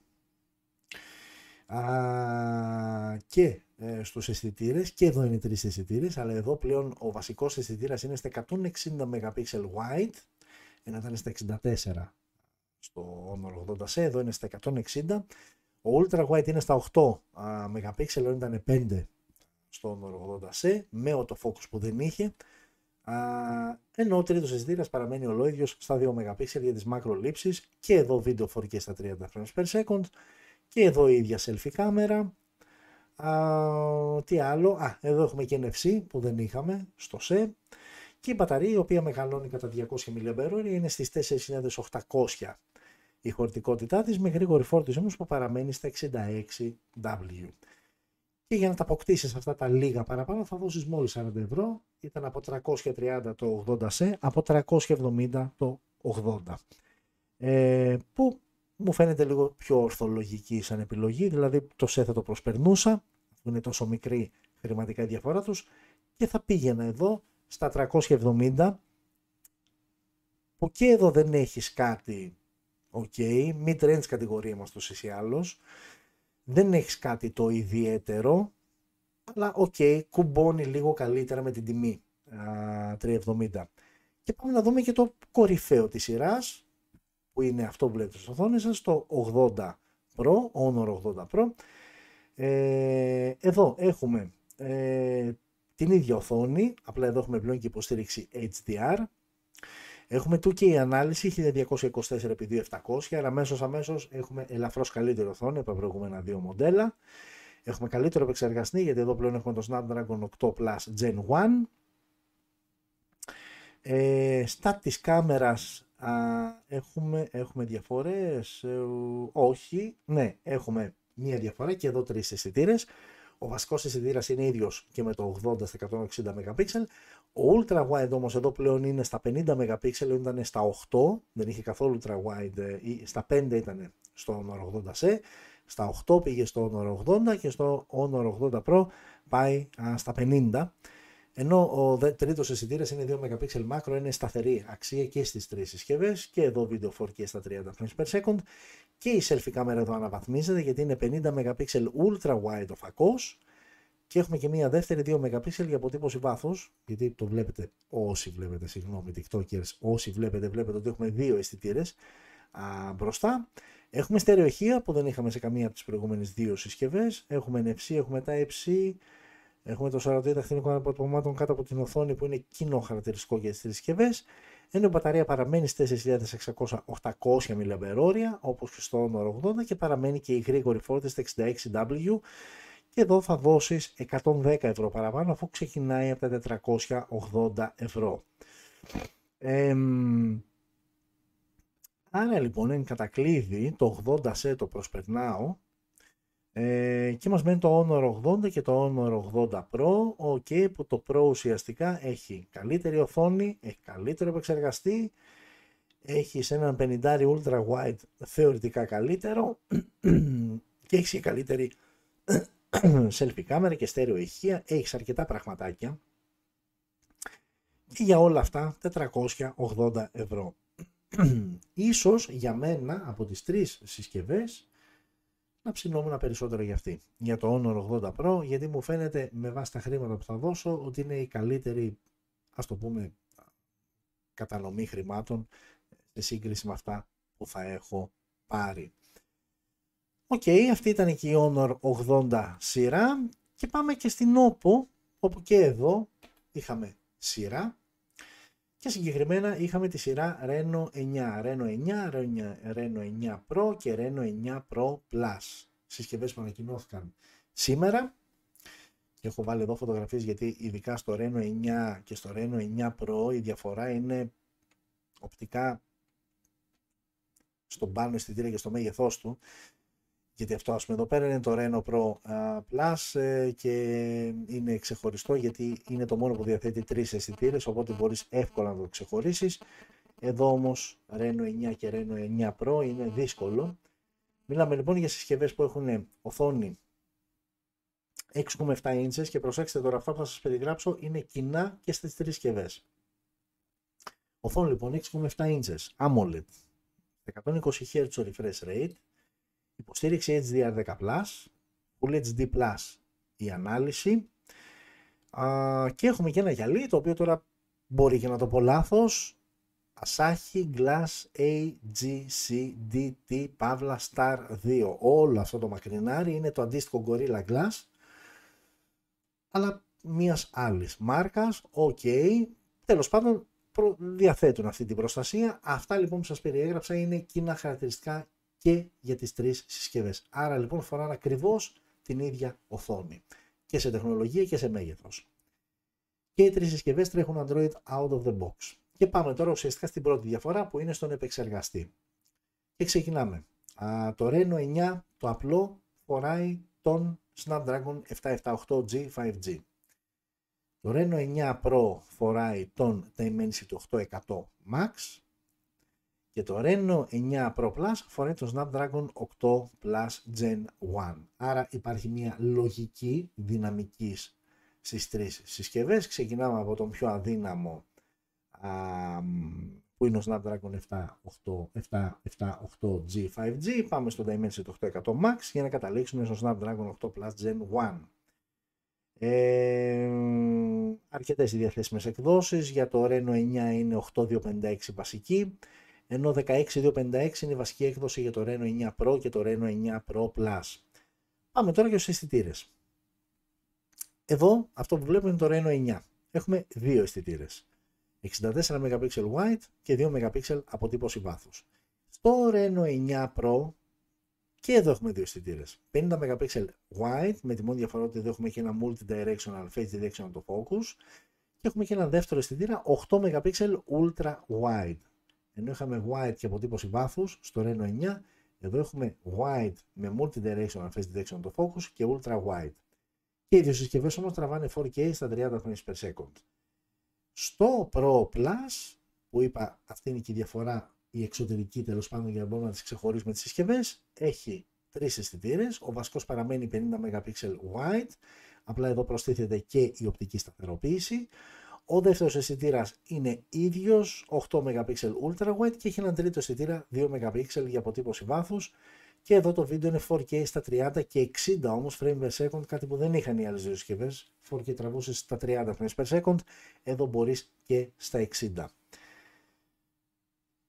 α, και ε, στους αισθητήρες και εδώ είναι τρεις αισθητήρες, αλλά εδώ πλέον ο βασικός αισθητήρας είναι στα 160 MP wide, ενώ ήταν στα 64 στο Honor 80C, εδώ είναι στα 160. Ο Ultra Wide είναι στα 8 MP, ενώ ήταν 5 στο Honor 80C, με autofocus που δεν είχε. Α, ενώ ο τρίτος αισθητήρας παραμένει ολόιδιος στα 2 MP για τις μακρολήψεις και εδώ βίντεο 4K στα 30 frames per second και εδώ η ίδια selfie κάμερα Α, τι άλλο, α, εδώ έχουμε και NFC που δεν είχαμε στο SE και η μπαταρία η οποία μεγαλώνει κατά 200 mAh είναι στις 4800 η χωρητικότητά της με γρήγορη φόρτιση όμως που παραμένει στα 66W. Και για να τα αποκτήσεις αυτά τα λίγα παραπάνω θα δώσεις μόλις 40 ευρώ, ήταν από 330 το 80C, από 370 το 80. Ε, που μου φαίνεται λίγο πιο ορθολογική σαν επιλογή, δηλαδή το SE θα το προσπερνούσα, που είναι τόσο μικρή χρηματικά η διαφορά τους, και θα πήγαινα εδώ στα 370, που και εδώ δεν έχεις κάτι, ok, mid-range κατηγορία είμαστε ούτως ή άλλως, δεν έχεις κάτι το ιδιαίτερο, αλλά ok, okay, κουμπώνει λίγο καλύτερα με την τιμή, 370. Και πάμε να δούμε και το κορυφαίο της σειράς, που είναι αυτό που βλέπετε στο οθόνη σας, το 80 Pro, Honor 80 Pro. Ε, εδώ έχουμε ε, την ίδια οθόνη, απλά εδώ έχουμε πλέον και υποστήριξη HDR. Έχουμε 2K ανάλυση 1224x2700, άρα αμέσως αμέσως έχουμε ελαφρώς καλύτερη οθόνη από τα προηγούμενα δύο μοντέλα. Έχουμε καλύτερο επεξεργαστή γιατί εδώ πλέον έχουμε το Snapdragon 8 Plus Gen 1. Ε, στα της κάμερας Α, έχουμε, έχουμε διαφορές, ε, όχι, ναι, έχουμε μία διαφορά και εδώ τρεις αισθητήρες. Ο βασικός αισθητήρας είναι ίδιος και με το 80 στα 160 MP. Ο Ultra Wide όμως εδώ πλέον είναι στα 50 MP, ήταν στα 8, δεν είχε καθόλου Ultra Wide, ε, στα 5 ήταν στο Honor 80C, στα 8 πήγε στο Honor 80 και στο Honor 80 Pro πάει α, στα 50. Ενώ ο τρίτος αισθητήρα είναι 2 MP μάκρο, είναι σταθερή αξία και στις τρεις συσκευές και εδώ βίντεο 4K στα 30 frames per second. Και η selfie κάμερα εδώ αναβαθμίζεται γιατί είναι 50 MP ultra wide ο φακό. Και έχουμε και μία δεύτερη 2 MP για αποτύπωση βάθους. Γιατί το βλέπετε, όσοι βλέπετε, συγγνώμη, TikTokers, όσοι βλέπετε, βλέπετε ότι έχουμε δύο αισθητήρε μπροστά. Έχουμε στερεοχεία που δεν είχαμε σε καμία από τις προηγούμενες δύο συσκευές. Έχουμε NFC, έχουμε τα C, Έχουμε το 42 ταχυδρομικών αποτυπωμάτων κάτω από την οθόνη που είναι κοινό χαρακτηριστικό για τις συσκευέ. Ενώ η μπαταρία παραμένει στις 4600-800 mAh όπως και στο Honor 80 και παραμένει και η γρήγορη φόρτιση στα 66W. Και εδώ θα δώσεις 110 ευρώ παραπάνω αφού ξεκινάει από τα 480 ευρώ. Ε, άρα λοιπόν εν κατακλείδη το 80 σε το προσπερνάω ε, και μας μένει το Honor 80 και το Honor 80 Pro, ok, που το Pro ουσιαστικά έχει καλύτερη οθόνη, έχει καλύτερο επεξεργαστή, έχει σε έναν 50 ultra wide θεωρητικά καλύτερο (clears throat) και έχεις καλύτερη (clears throat) selfie κάμερα και στέρεο ηχεία, έχεις αρκετά πραγματάκια. Και για όλα αυτά 480 ευρώ. (clears throat) Ίσως για μένα από τις τρεις συσκευές να ψηνόμουν περισσότερο για αυτή. Για το Honor 80 Pro, γιατί μου φαίνεται με βάση τα χρήματα που θα δώσω ότι είναι η καλύτερη, ας το πούμε, κατανομή χρημάτων σε σύγκριση με αυτά που θα έχω πάρει. Ok, okay, αυτή ήταν και η Honor 80 σειρά και πάμε και στην Oppo, όπου και εδώ είχαμε σειρά Και συγκεκριμένα είχαμε τη σειρά Reno 9, Reno 9, Reno 9 Pro και Reno 9 Pro Plus. Συσκευές που ανακοινώθηκαν σήμερα. Και έχω βάλει εδώ φωτογραφίες γιατί ειδικά στο Reno 9 και στο Reno 9 Pro η διαφορά είναι οπτικά στον πάνω αισθητήρα και στο μέγεθός του γιατί αυτό ας πούμε εδώ πέρα είναι το Reno Pro Plus ε, και είναι ξεχωριστό γιατί είναι το μόνο που διαθέτει τρεις αισθητήρες, οπότε μπορείς εύκολα να το ξεχωρίσεις. Εδώ όμως Reno 9 και Reno 9 Pro είναι δύσκολο. Μιλάμε λοιπόν για συσκευές που έχουν οθόνη 6,7 inches και προσέξτε τώρα αυτά που θα σας περιγράψω είναι κοινά και στις τρεις συσκευές. Οθόνη λοιπόν 6,7 inches AMOLED 120 Hz refresh rate υποστήριξη HDR10+, Full HD+, η ανάλυση. Και έχουμε και ένα γυαλί το οποίο τώρα μπορεί και να το πω λάθος. Asahi Glass AGC DT Pavla Star 2 όλο αυτό το μακρινάρι είναι το αντίστοιχο Gorilla Glass αλλά μιας άλλης μάρκας, ok, τέλος πάντων διαθέτουν αυτή την προστασία. Αυτά λοιπόν που σας περιέγραψα είναι κοινά χαρακτηριστικά και για τις τρεις συσκευές. Άρα λοιπόν φοράνε ακριβώς την ίδια οθόνη και σε τεχνολογία και σε μέγεθος. Και οι τρεις συσκευές τρέχουν Android out of the box. Και πάμε τώρα ουσιαστικά στην πρώτη διαφορά που είναι στον επεξεργαστή. Και ξεκινάμε. Α, το Reno 9 το απλό φοράει τον Snapdragon 778G 5G. Το Reno 9 Pro φοράει τον Dimensity 8100 Max και το Reno 9 Pro Plus φοράει το Snapdragon 8 Plus Gen 1. Άρα υπάρχει μια λογική δυναμικής στις τρεις συσκευές. Ξεκινάμε από τον πιο αδύναμο α, που είναι ο Snapdragon 778G 5G. Πάμε στο Dimensity 8100 Max για να καταλήξουμε στο Snapdragon 8 Plus Gen 1. Ε, αρκετές οι διαθέσιμες εκδόσεις. Για το Reno 9 είναι 8256 βασική ενώ 16256 είναι η βασική έκδοση για το Reno 9 Pro και το Reno 9 Pro Plus. Πάμε τώρα για τους αισθητήρες. Εδώ αυτό που βλέπουμε είναι το Reno 9. Έχουμε δύο αισθητήρες. 64 MP wide και 2 MP αποτύπωση βάθους. Στο Reno 9 Pro και εδώ έχουμε δύο αισθητήρες. 50 MP wide με τη μόνη διαφορά ότι εδώ έχουμε και ένα multi-directional face directional το focus και έχουμε και ένα δεύτερο αισθητήρα 8 MP ultra wide ενώ είχαμε wide και αποτύπωση βάθους στο Reno 9, εδώ έχουμε wide με multi-directional face detection το focus και ultra wide. Και οι δύο συσκευές όμως τραβάνε 4K στα 30 frames per second. Στο Pro Plus, που είπα αυτή είναι και η διαφορά η εξωτερική τέλος πάντων για να μπορούμε να τις ξεχωρίσουμε τις συσκευές, έχει τρεις αισθητήρες. Ο βασικός παραμένει 50 MP wide, απλά εδώ προστίθεται και η οπτική σταθεροποίηση. Ο δεύτερος αισθητήρας είναι ίδιος, 8 MP ultra wide και έχει έναν τρίτο αισθητήρα 2 MP για αποτύπωση βάθους. Και εδώ το βίντεο είναι 4K στα 30 και 60 όμως frame per second, κάτι που δεν είχαν οι άλλες δύο συσκευές. 4K τραβούσες στα 30 frames per second, εδώ μπορείς και στα 60.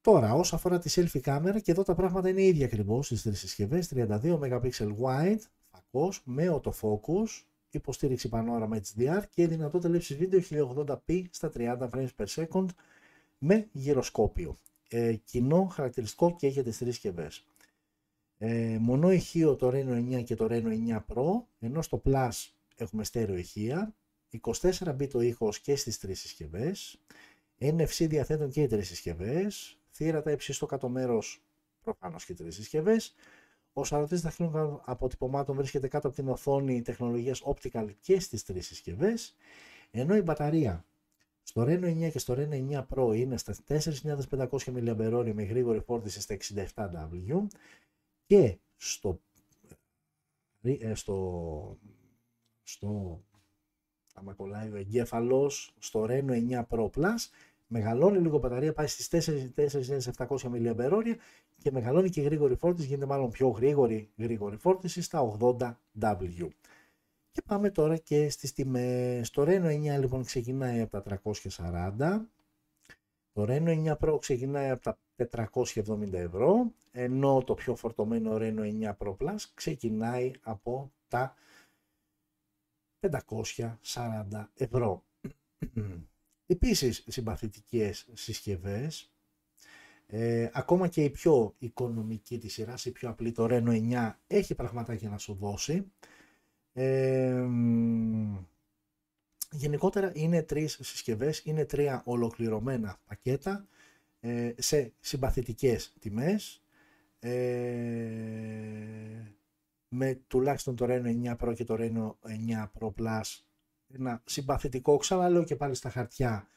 Τώρα, όσο αφορά τη selfie κάμερα, και εδώ τα πράγματα είναι ίδια ακριβώς στις τρεις συσκευές. 32 MP wide, φακός, με autofocus, υποστήριξη πανόραμα HDR και δυνατότητα λήψης βίντεο 1080p στα 30 frames per second με γυροσκόπιο. Ε, κοινό χαρακτηριστικό και για τις τρεις συσκευές. Ε, μονό ηχείο το Reno 9 και το Reno 9 Pro, ενώ στο Plus έχουμε στέρεο ηχεία, 24 το ήχος και στις τρεις συσκευές, NFC διαθέτουν και οι τρεις συσκευές, θύρα τα υψί στο κάτω μέρος προφανώς και τρεις συσκευές, ο σαρωτής δαχτυλικών αποτυπωμάτων βρίσκεται κάτω από την οθόνη τεχνολογίας Optical και στις τρεις συσκευές, ενώ η μπαταρία στο Reno 9 και στο Reno 9 Pro είναι στα 4.500 mAh με γρήγορη φόρτιση στα 67W και στο, ε, στο, στο άμα κολλάει ο εγκέφαλος, στο Reno 9 Pro Plus μεγαλώνει λίγο μπαταρία, πάει στις 4.700 mAh και μεγαλώνει και η γρήγορη φόρτιση, γίνεται μάλλον πιο γρήγορη γρήγορη φόρτιση στα 80W. Και πάμε τώρα και στις τιμές. Το Reno 9 λοιπόν ξεκινάει από τα 340, το Reno 9 Pro ξεκινάει από τα 470 ευρώ, ενώ το πιο φορτωμένο Reno 9 Pro Plus ξεκινάει από τα 540 ευρώ. Επίσης συμπαθητικές συσκευές, ε, ακόμα και η πιο οικονομική της σειράς, η πιο απλή, το Reno 9, έχει πραγματάκια να σου δώσει. Ε, γενικότερα είναι τρεις συσκευές, είναι τρία ολοκληρωμένα πακέτα ε, σε συμπαθητικές τιμές. Ε, με τουλάχιστον το Reno 9 Pro και το Reno 9 Pro Plus ένα συμπαθητικό, ξαναλέω και πάλι στα χαρτιά,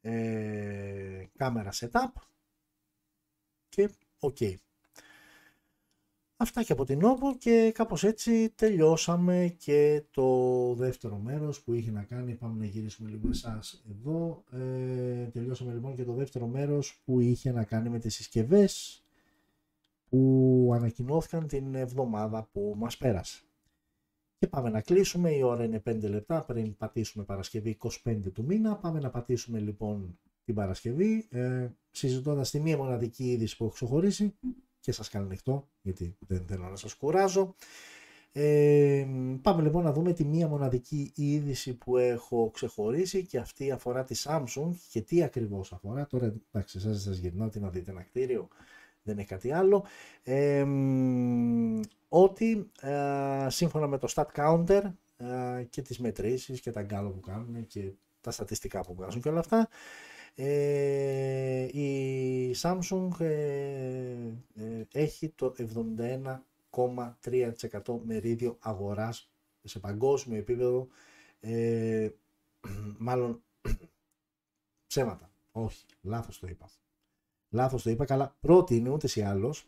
ε, κάμερα setup και ok. Αυτά και από την OPPO και κάπως έτσι τελειώσαμε και το δεύτερο μέρος που είχε να κάνει, πάμε να γυρίσουμε λίγο εσάς εδώ, ε, τελειώσαμε λοιπόν και το δεύτερο μέρος που είχε να κάνει με τις συσκευές που ανακοινώθηκαν την εβδομάδα που μας πέρασε. Και πάμε να κλείσουμε, η ώρα είναι 5 λεπτά πριν πατήσουμε Παρασκευή 25 του μήνα. Πάμε να πατήσουμε λοιπόν την Παρασκευή, ε, συζητώντας τη μία μοναδική είδηση που έχω ξεχωρίσει και σας κάνω ανοιχτό, γιατί δεν θέλω να σας κουράζω. Ε, πάμε λοιπόν να δούμε τη μία μοναδική είδηση που έχω ξεχωρίσει και αυτή αφορά τη Samsung και τι ακριβώς αφορά. Τώρα εντάξει σας, σας γυρνάω τι να δείτε ένα κτίριο δεν έχει κάτι άλλο, ε, ότι ε, σύμφωνα με το stat counter ε, και τις μετρήσεις και τα γκάλο που κάνουν και τα στατιστικά που βγάζουν και όλα αυτά, ε, η Samsung έχει το 71,3% μερίδιο αγοράς σε παγκόσμιο επίπεδο, μάλλον ψέματα, όχι, λάθος το είπα. Λάθος το είπα, καλά πρώτη είναι ούτως ή άλλως.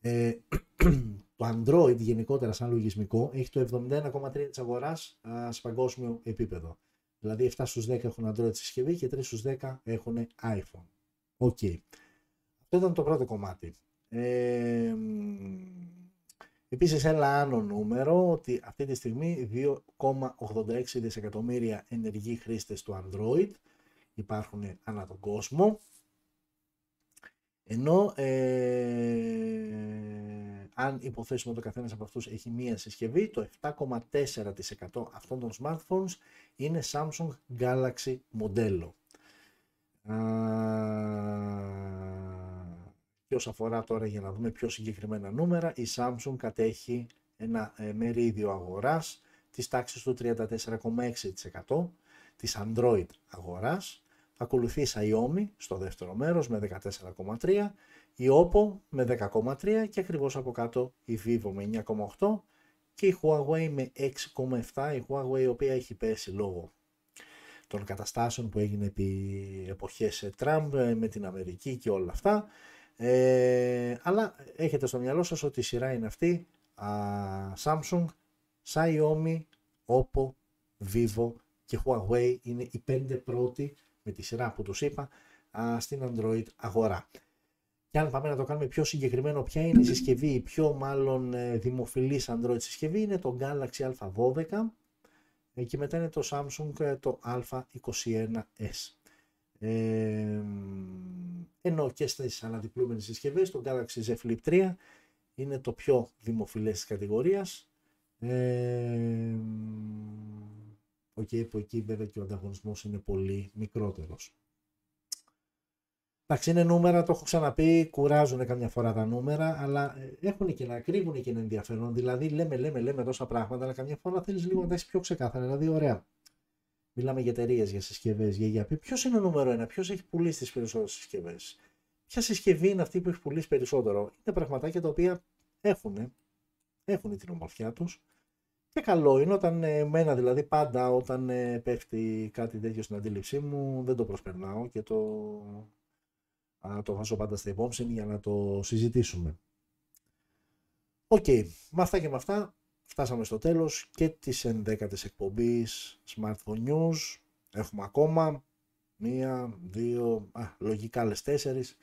Ε, το Android γενικότερα σαν λογισμικό έχει το 71,3% της αγοράς σε παγκόσμιο επίπεδο. Δηλαδή 7 στους 10 έχουν Android συσκευή και 3 στους 10 έχουν iPhone. Ok. Okay. Αυτό ήταν το πρώτο κομμάτι. Ε, επίσης ένα άλλο νούμερο ότι αυτή τη στιγμή 2,86 δισεκατομμύρια ενεργοί χρήστες του Android υπάρχουν ανά τον κόσμο ενώ ε, αν υποθέσουμε ότι ο καθένας από αυτούς έχει μία συσκευή, το 7,4% αυτών των smartphones είναι Samsung Galaxy μοντέλο. και όσον αφορά τώρα για να δούμε πιο συγκεκριμένα νούμερα, η Samsung κατέχει ένα ε, μερίδιο αγοράς της τάξης του 34,6% της Android αγοράς ακολουθεί η Xiaomi στο δεύτερο μέρος με 14,3, η Oppo με 10,3 και ακριβώς από κάτω η Vivo με 9,8 και η Huawei με 6,7, η Huawei η οποία έχει πέσει λόγω των καταστάσεων που έγινε επί εποχές Trump ε, με την Αμερική και όλα αυτά. Ε, αλλά έχετε στο μυαλό σας ότι η σειρά είναι αυτή α, Samsung, Xiaomi, Oppo, Vivo και Huawei είναι οι πέντε πρώτοι με τη σειρά που τους είπα στην Android αγορά. Και αν πάμε να το κάνουμε πιο συγκεκριμένο, ποια είναι η συσκευή, η πιο μάλλον ε, δημοφιλής Android συσκευή είναι το Galaxy A12 ε, και μετά είναι το Samsung ε, το A21s. Ε, ενώ και στις αναδιπλούμενες συσκευές το Galaxy Z Flip 3 είναι το πιο δημοφιλές της κατηγορίας. Ε, okay, που εκεί βέβαια και ο ανταγωνισμός είναι πολύ μικρότερος. Εντάξει, είναι νούμερα, το έχω ξαναπεί, κουράζουν καμιά φορά τα νούμερα, αλλά ε, έχουν και να κρύβουν και ένα ενδιαφέρον. Δηλαδή, λέμε, λέμε, λέμε τόσα πράγματα, αλλά καμιά φορά θέλεις λίγο να τα έχεις πιο ξεκάθαρα. Δηλαδή, ωραία. Μιλάμε για εταιρείες, για συσκευές, για για Ποιος είναι ο νούμερο ένα, ποιος έχει πουλήσει τις περισσότερες συσκευές; Ποια συσκευή είναι αυτή που έχει πουλήσει περισσότερο; Είναι πραγματάκια τα οποία έχουν, έχουν την ομορφιά τους, και καλό είναι όταν ε, εμένα δηλαδή πάντα όταν ε, πέφτει κάτι τέτοιο στην αντίληψή μου δεν το προσπερνάω και το, α, το βάζω πάντα στα υπόψη για να το συζητήσουμε. Ok, okay. με αυτά και με αυτά φτάσαμε στο τέλος και της 11ης εκπομπής Smartphone News. Έχουμε ακόμα μία, δύο, α, λογικά άλλες τέσσερις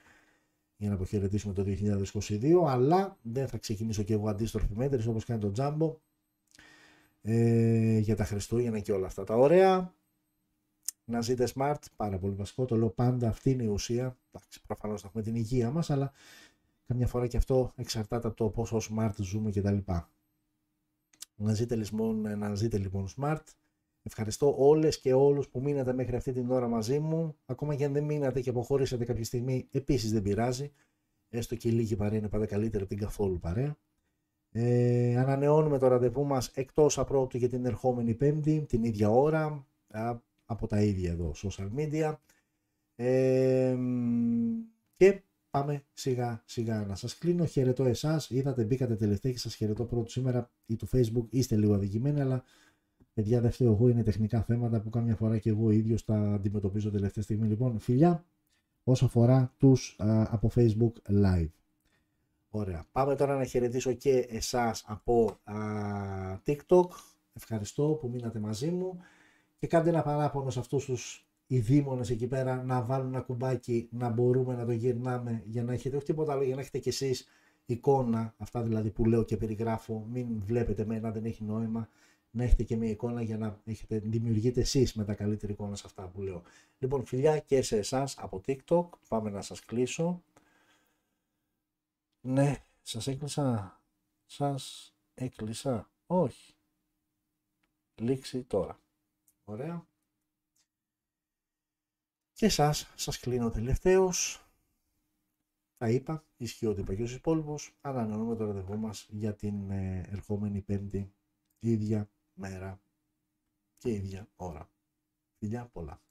για να αποχαιρετήσουμε το 2022, αλλά δεν θα ξεκινήσω και εγώ αντίστροφη μέτρηση όπως κάνει το Jumbo ε, για τα Χριστούγεννα και όλα αυτά τα ωραία. Να ζείτε smart, πάρα πολύ βασικό, το λέω πάντα, αυτή είναι η ουσία. Εντάξει, προφανώς θα έχουμε την υγεία μας, αλλά καμιά φορά και αυτό εξαρτάται από το πόσο smart ζούμε κτλ. Να ζείτε λοιπόν, να ζείτε λοιπόν smart, Ευχαριστώ όλες και όλους που μείνατε μέχρι αυτή την ώρα μαζί μου. Ακόμα και αν δεν μείνατε και αποχωρήσατε κάποια στιγμή, επίσης δεν πειράζει. Έστω και η λίγη παρέα είναι πάντα καλύτερη από την καθόλου παρέα. Ε, ανανεώνουμε το ραντεβού μας εκτός απρόπτου για την ερχόμενη πέμπτη, την ίδια ώρα, από τα ίδια εδώ social media. Ε, και πάμε σιγά σιγά να σας κλείνω. Χαιρετώ εσάς, είδατε μπήκατε τελευταία και σας χαιρετώ πρώτο σήμερα ή του facebook, είστε λίγο αδικημένοι, αλλά παιδιά δεν φταίω εγώ, είναι τεχνικά θέματα που κάμια φορά και εγώ ίδιος τα αντιμετωπίζω τελευταία στιγμή. Λοιπόν, φιλιά, όσο αφορά τους από facebook live. Ωραία. Πάμε τώρα να χαιρετήσω και εσάς από α, TikTok. Ευχαριστώ που μείνατε μαζί μου και κάντε ένα παράπονο σε αυτούς τους οι δήμονες εκεί πέρα να βάλουν ένα κουμπάκι να μπορούμε να το γυρνάμε για να έχετε όχι τίποτα άλλο για να έχετε κι εσείς εικόνα αυτά δηλαδή που λέω και περιγράφω μην βλέπετε μένα δεν έχει νόημα να έχετε και μια εικόνα για να έχετε, δημιουργείτε εσείς με τα καλύτερη εικόνα σε αυτά που λέω. Λοιπόν φιλιά και σε εσάς από TikTok, πάμε να σας κλείσω. Ναι, σας έκλεισα, σας έκλεισα, όχι. Λήξη τώρα. Ωραία. Και εσάς σας κλείνω τελευταίος. Τα είπα, ισχύει ότι είπα και στους υπόλοιπους. Ανανεώνουμε το ραντεβού μας για την ε, ερχόμενη πέμπτη ίδια μέρα και ίδια ώρα. Φιλιά πολλά.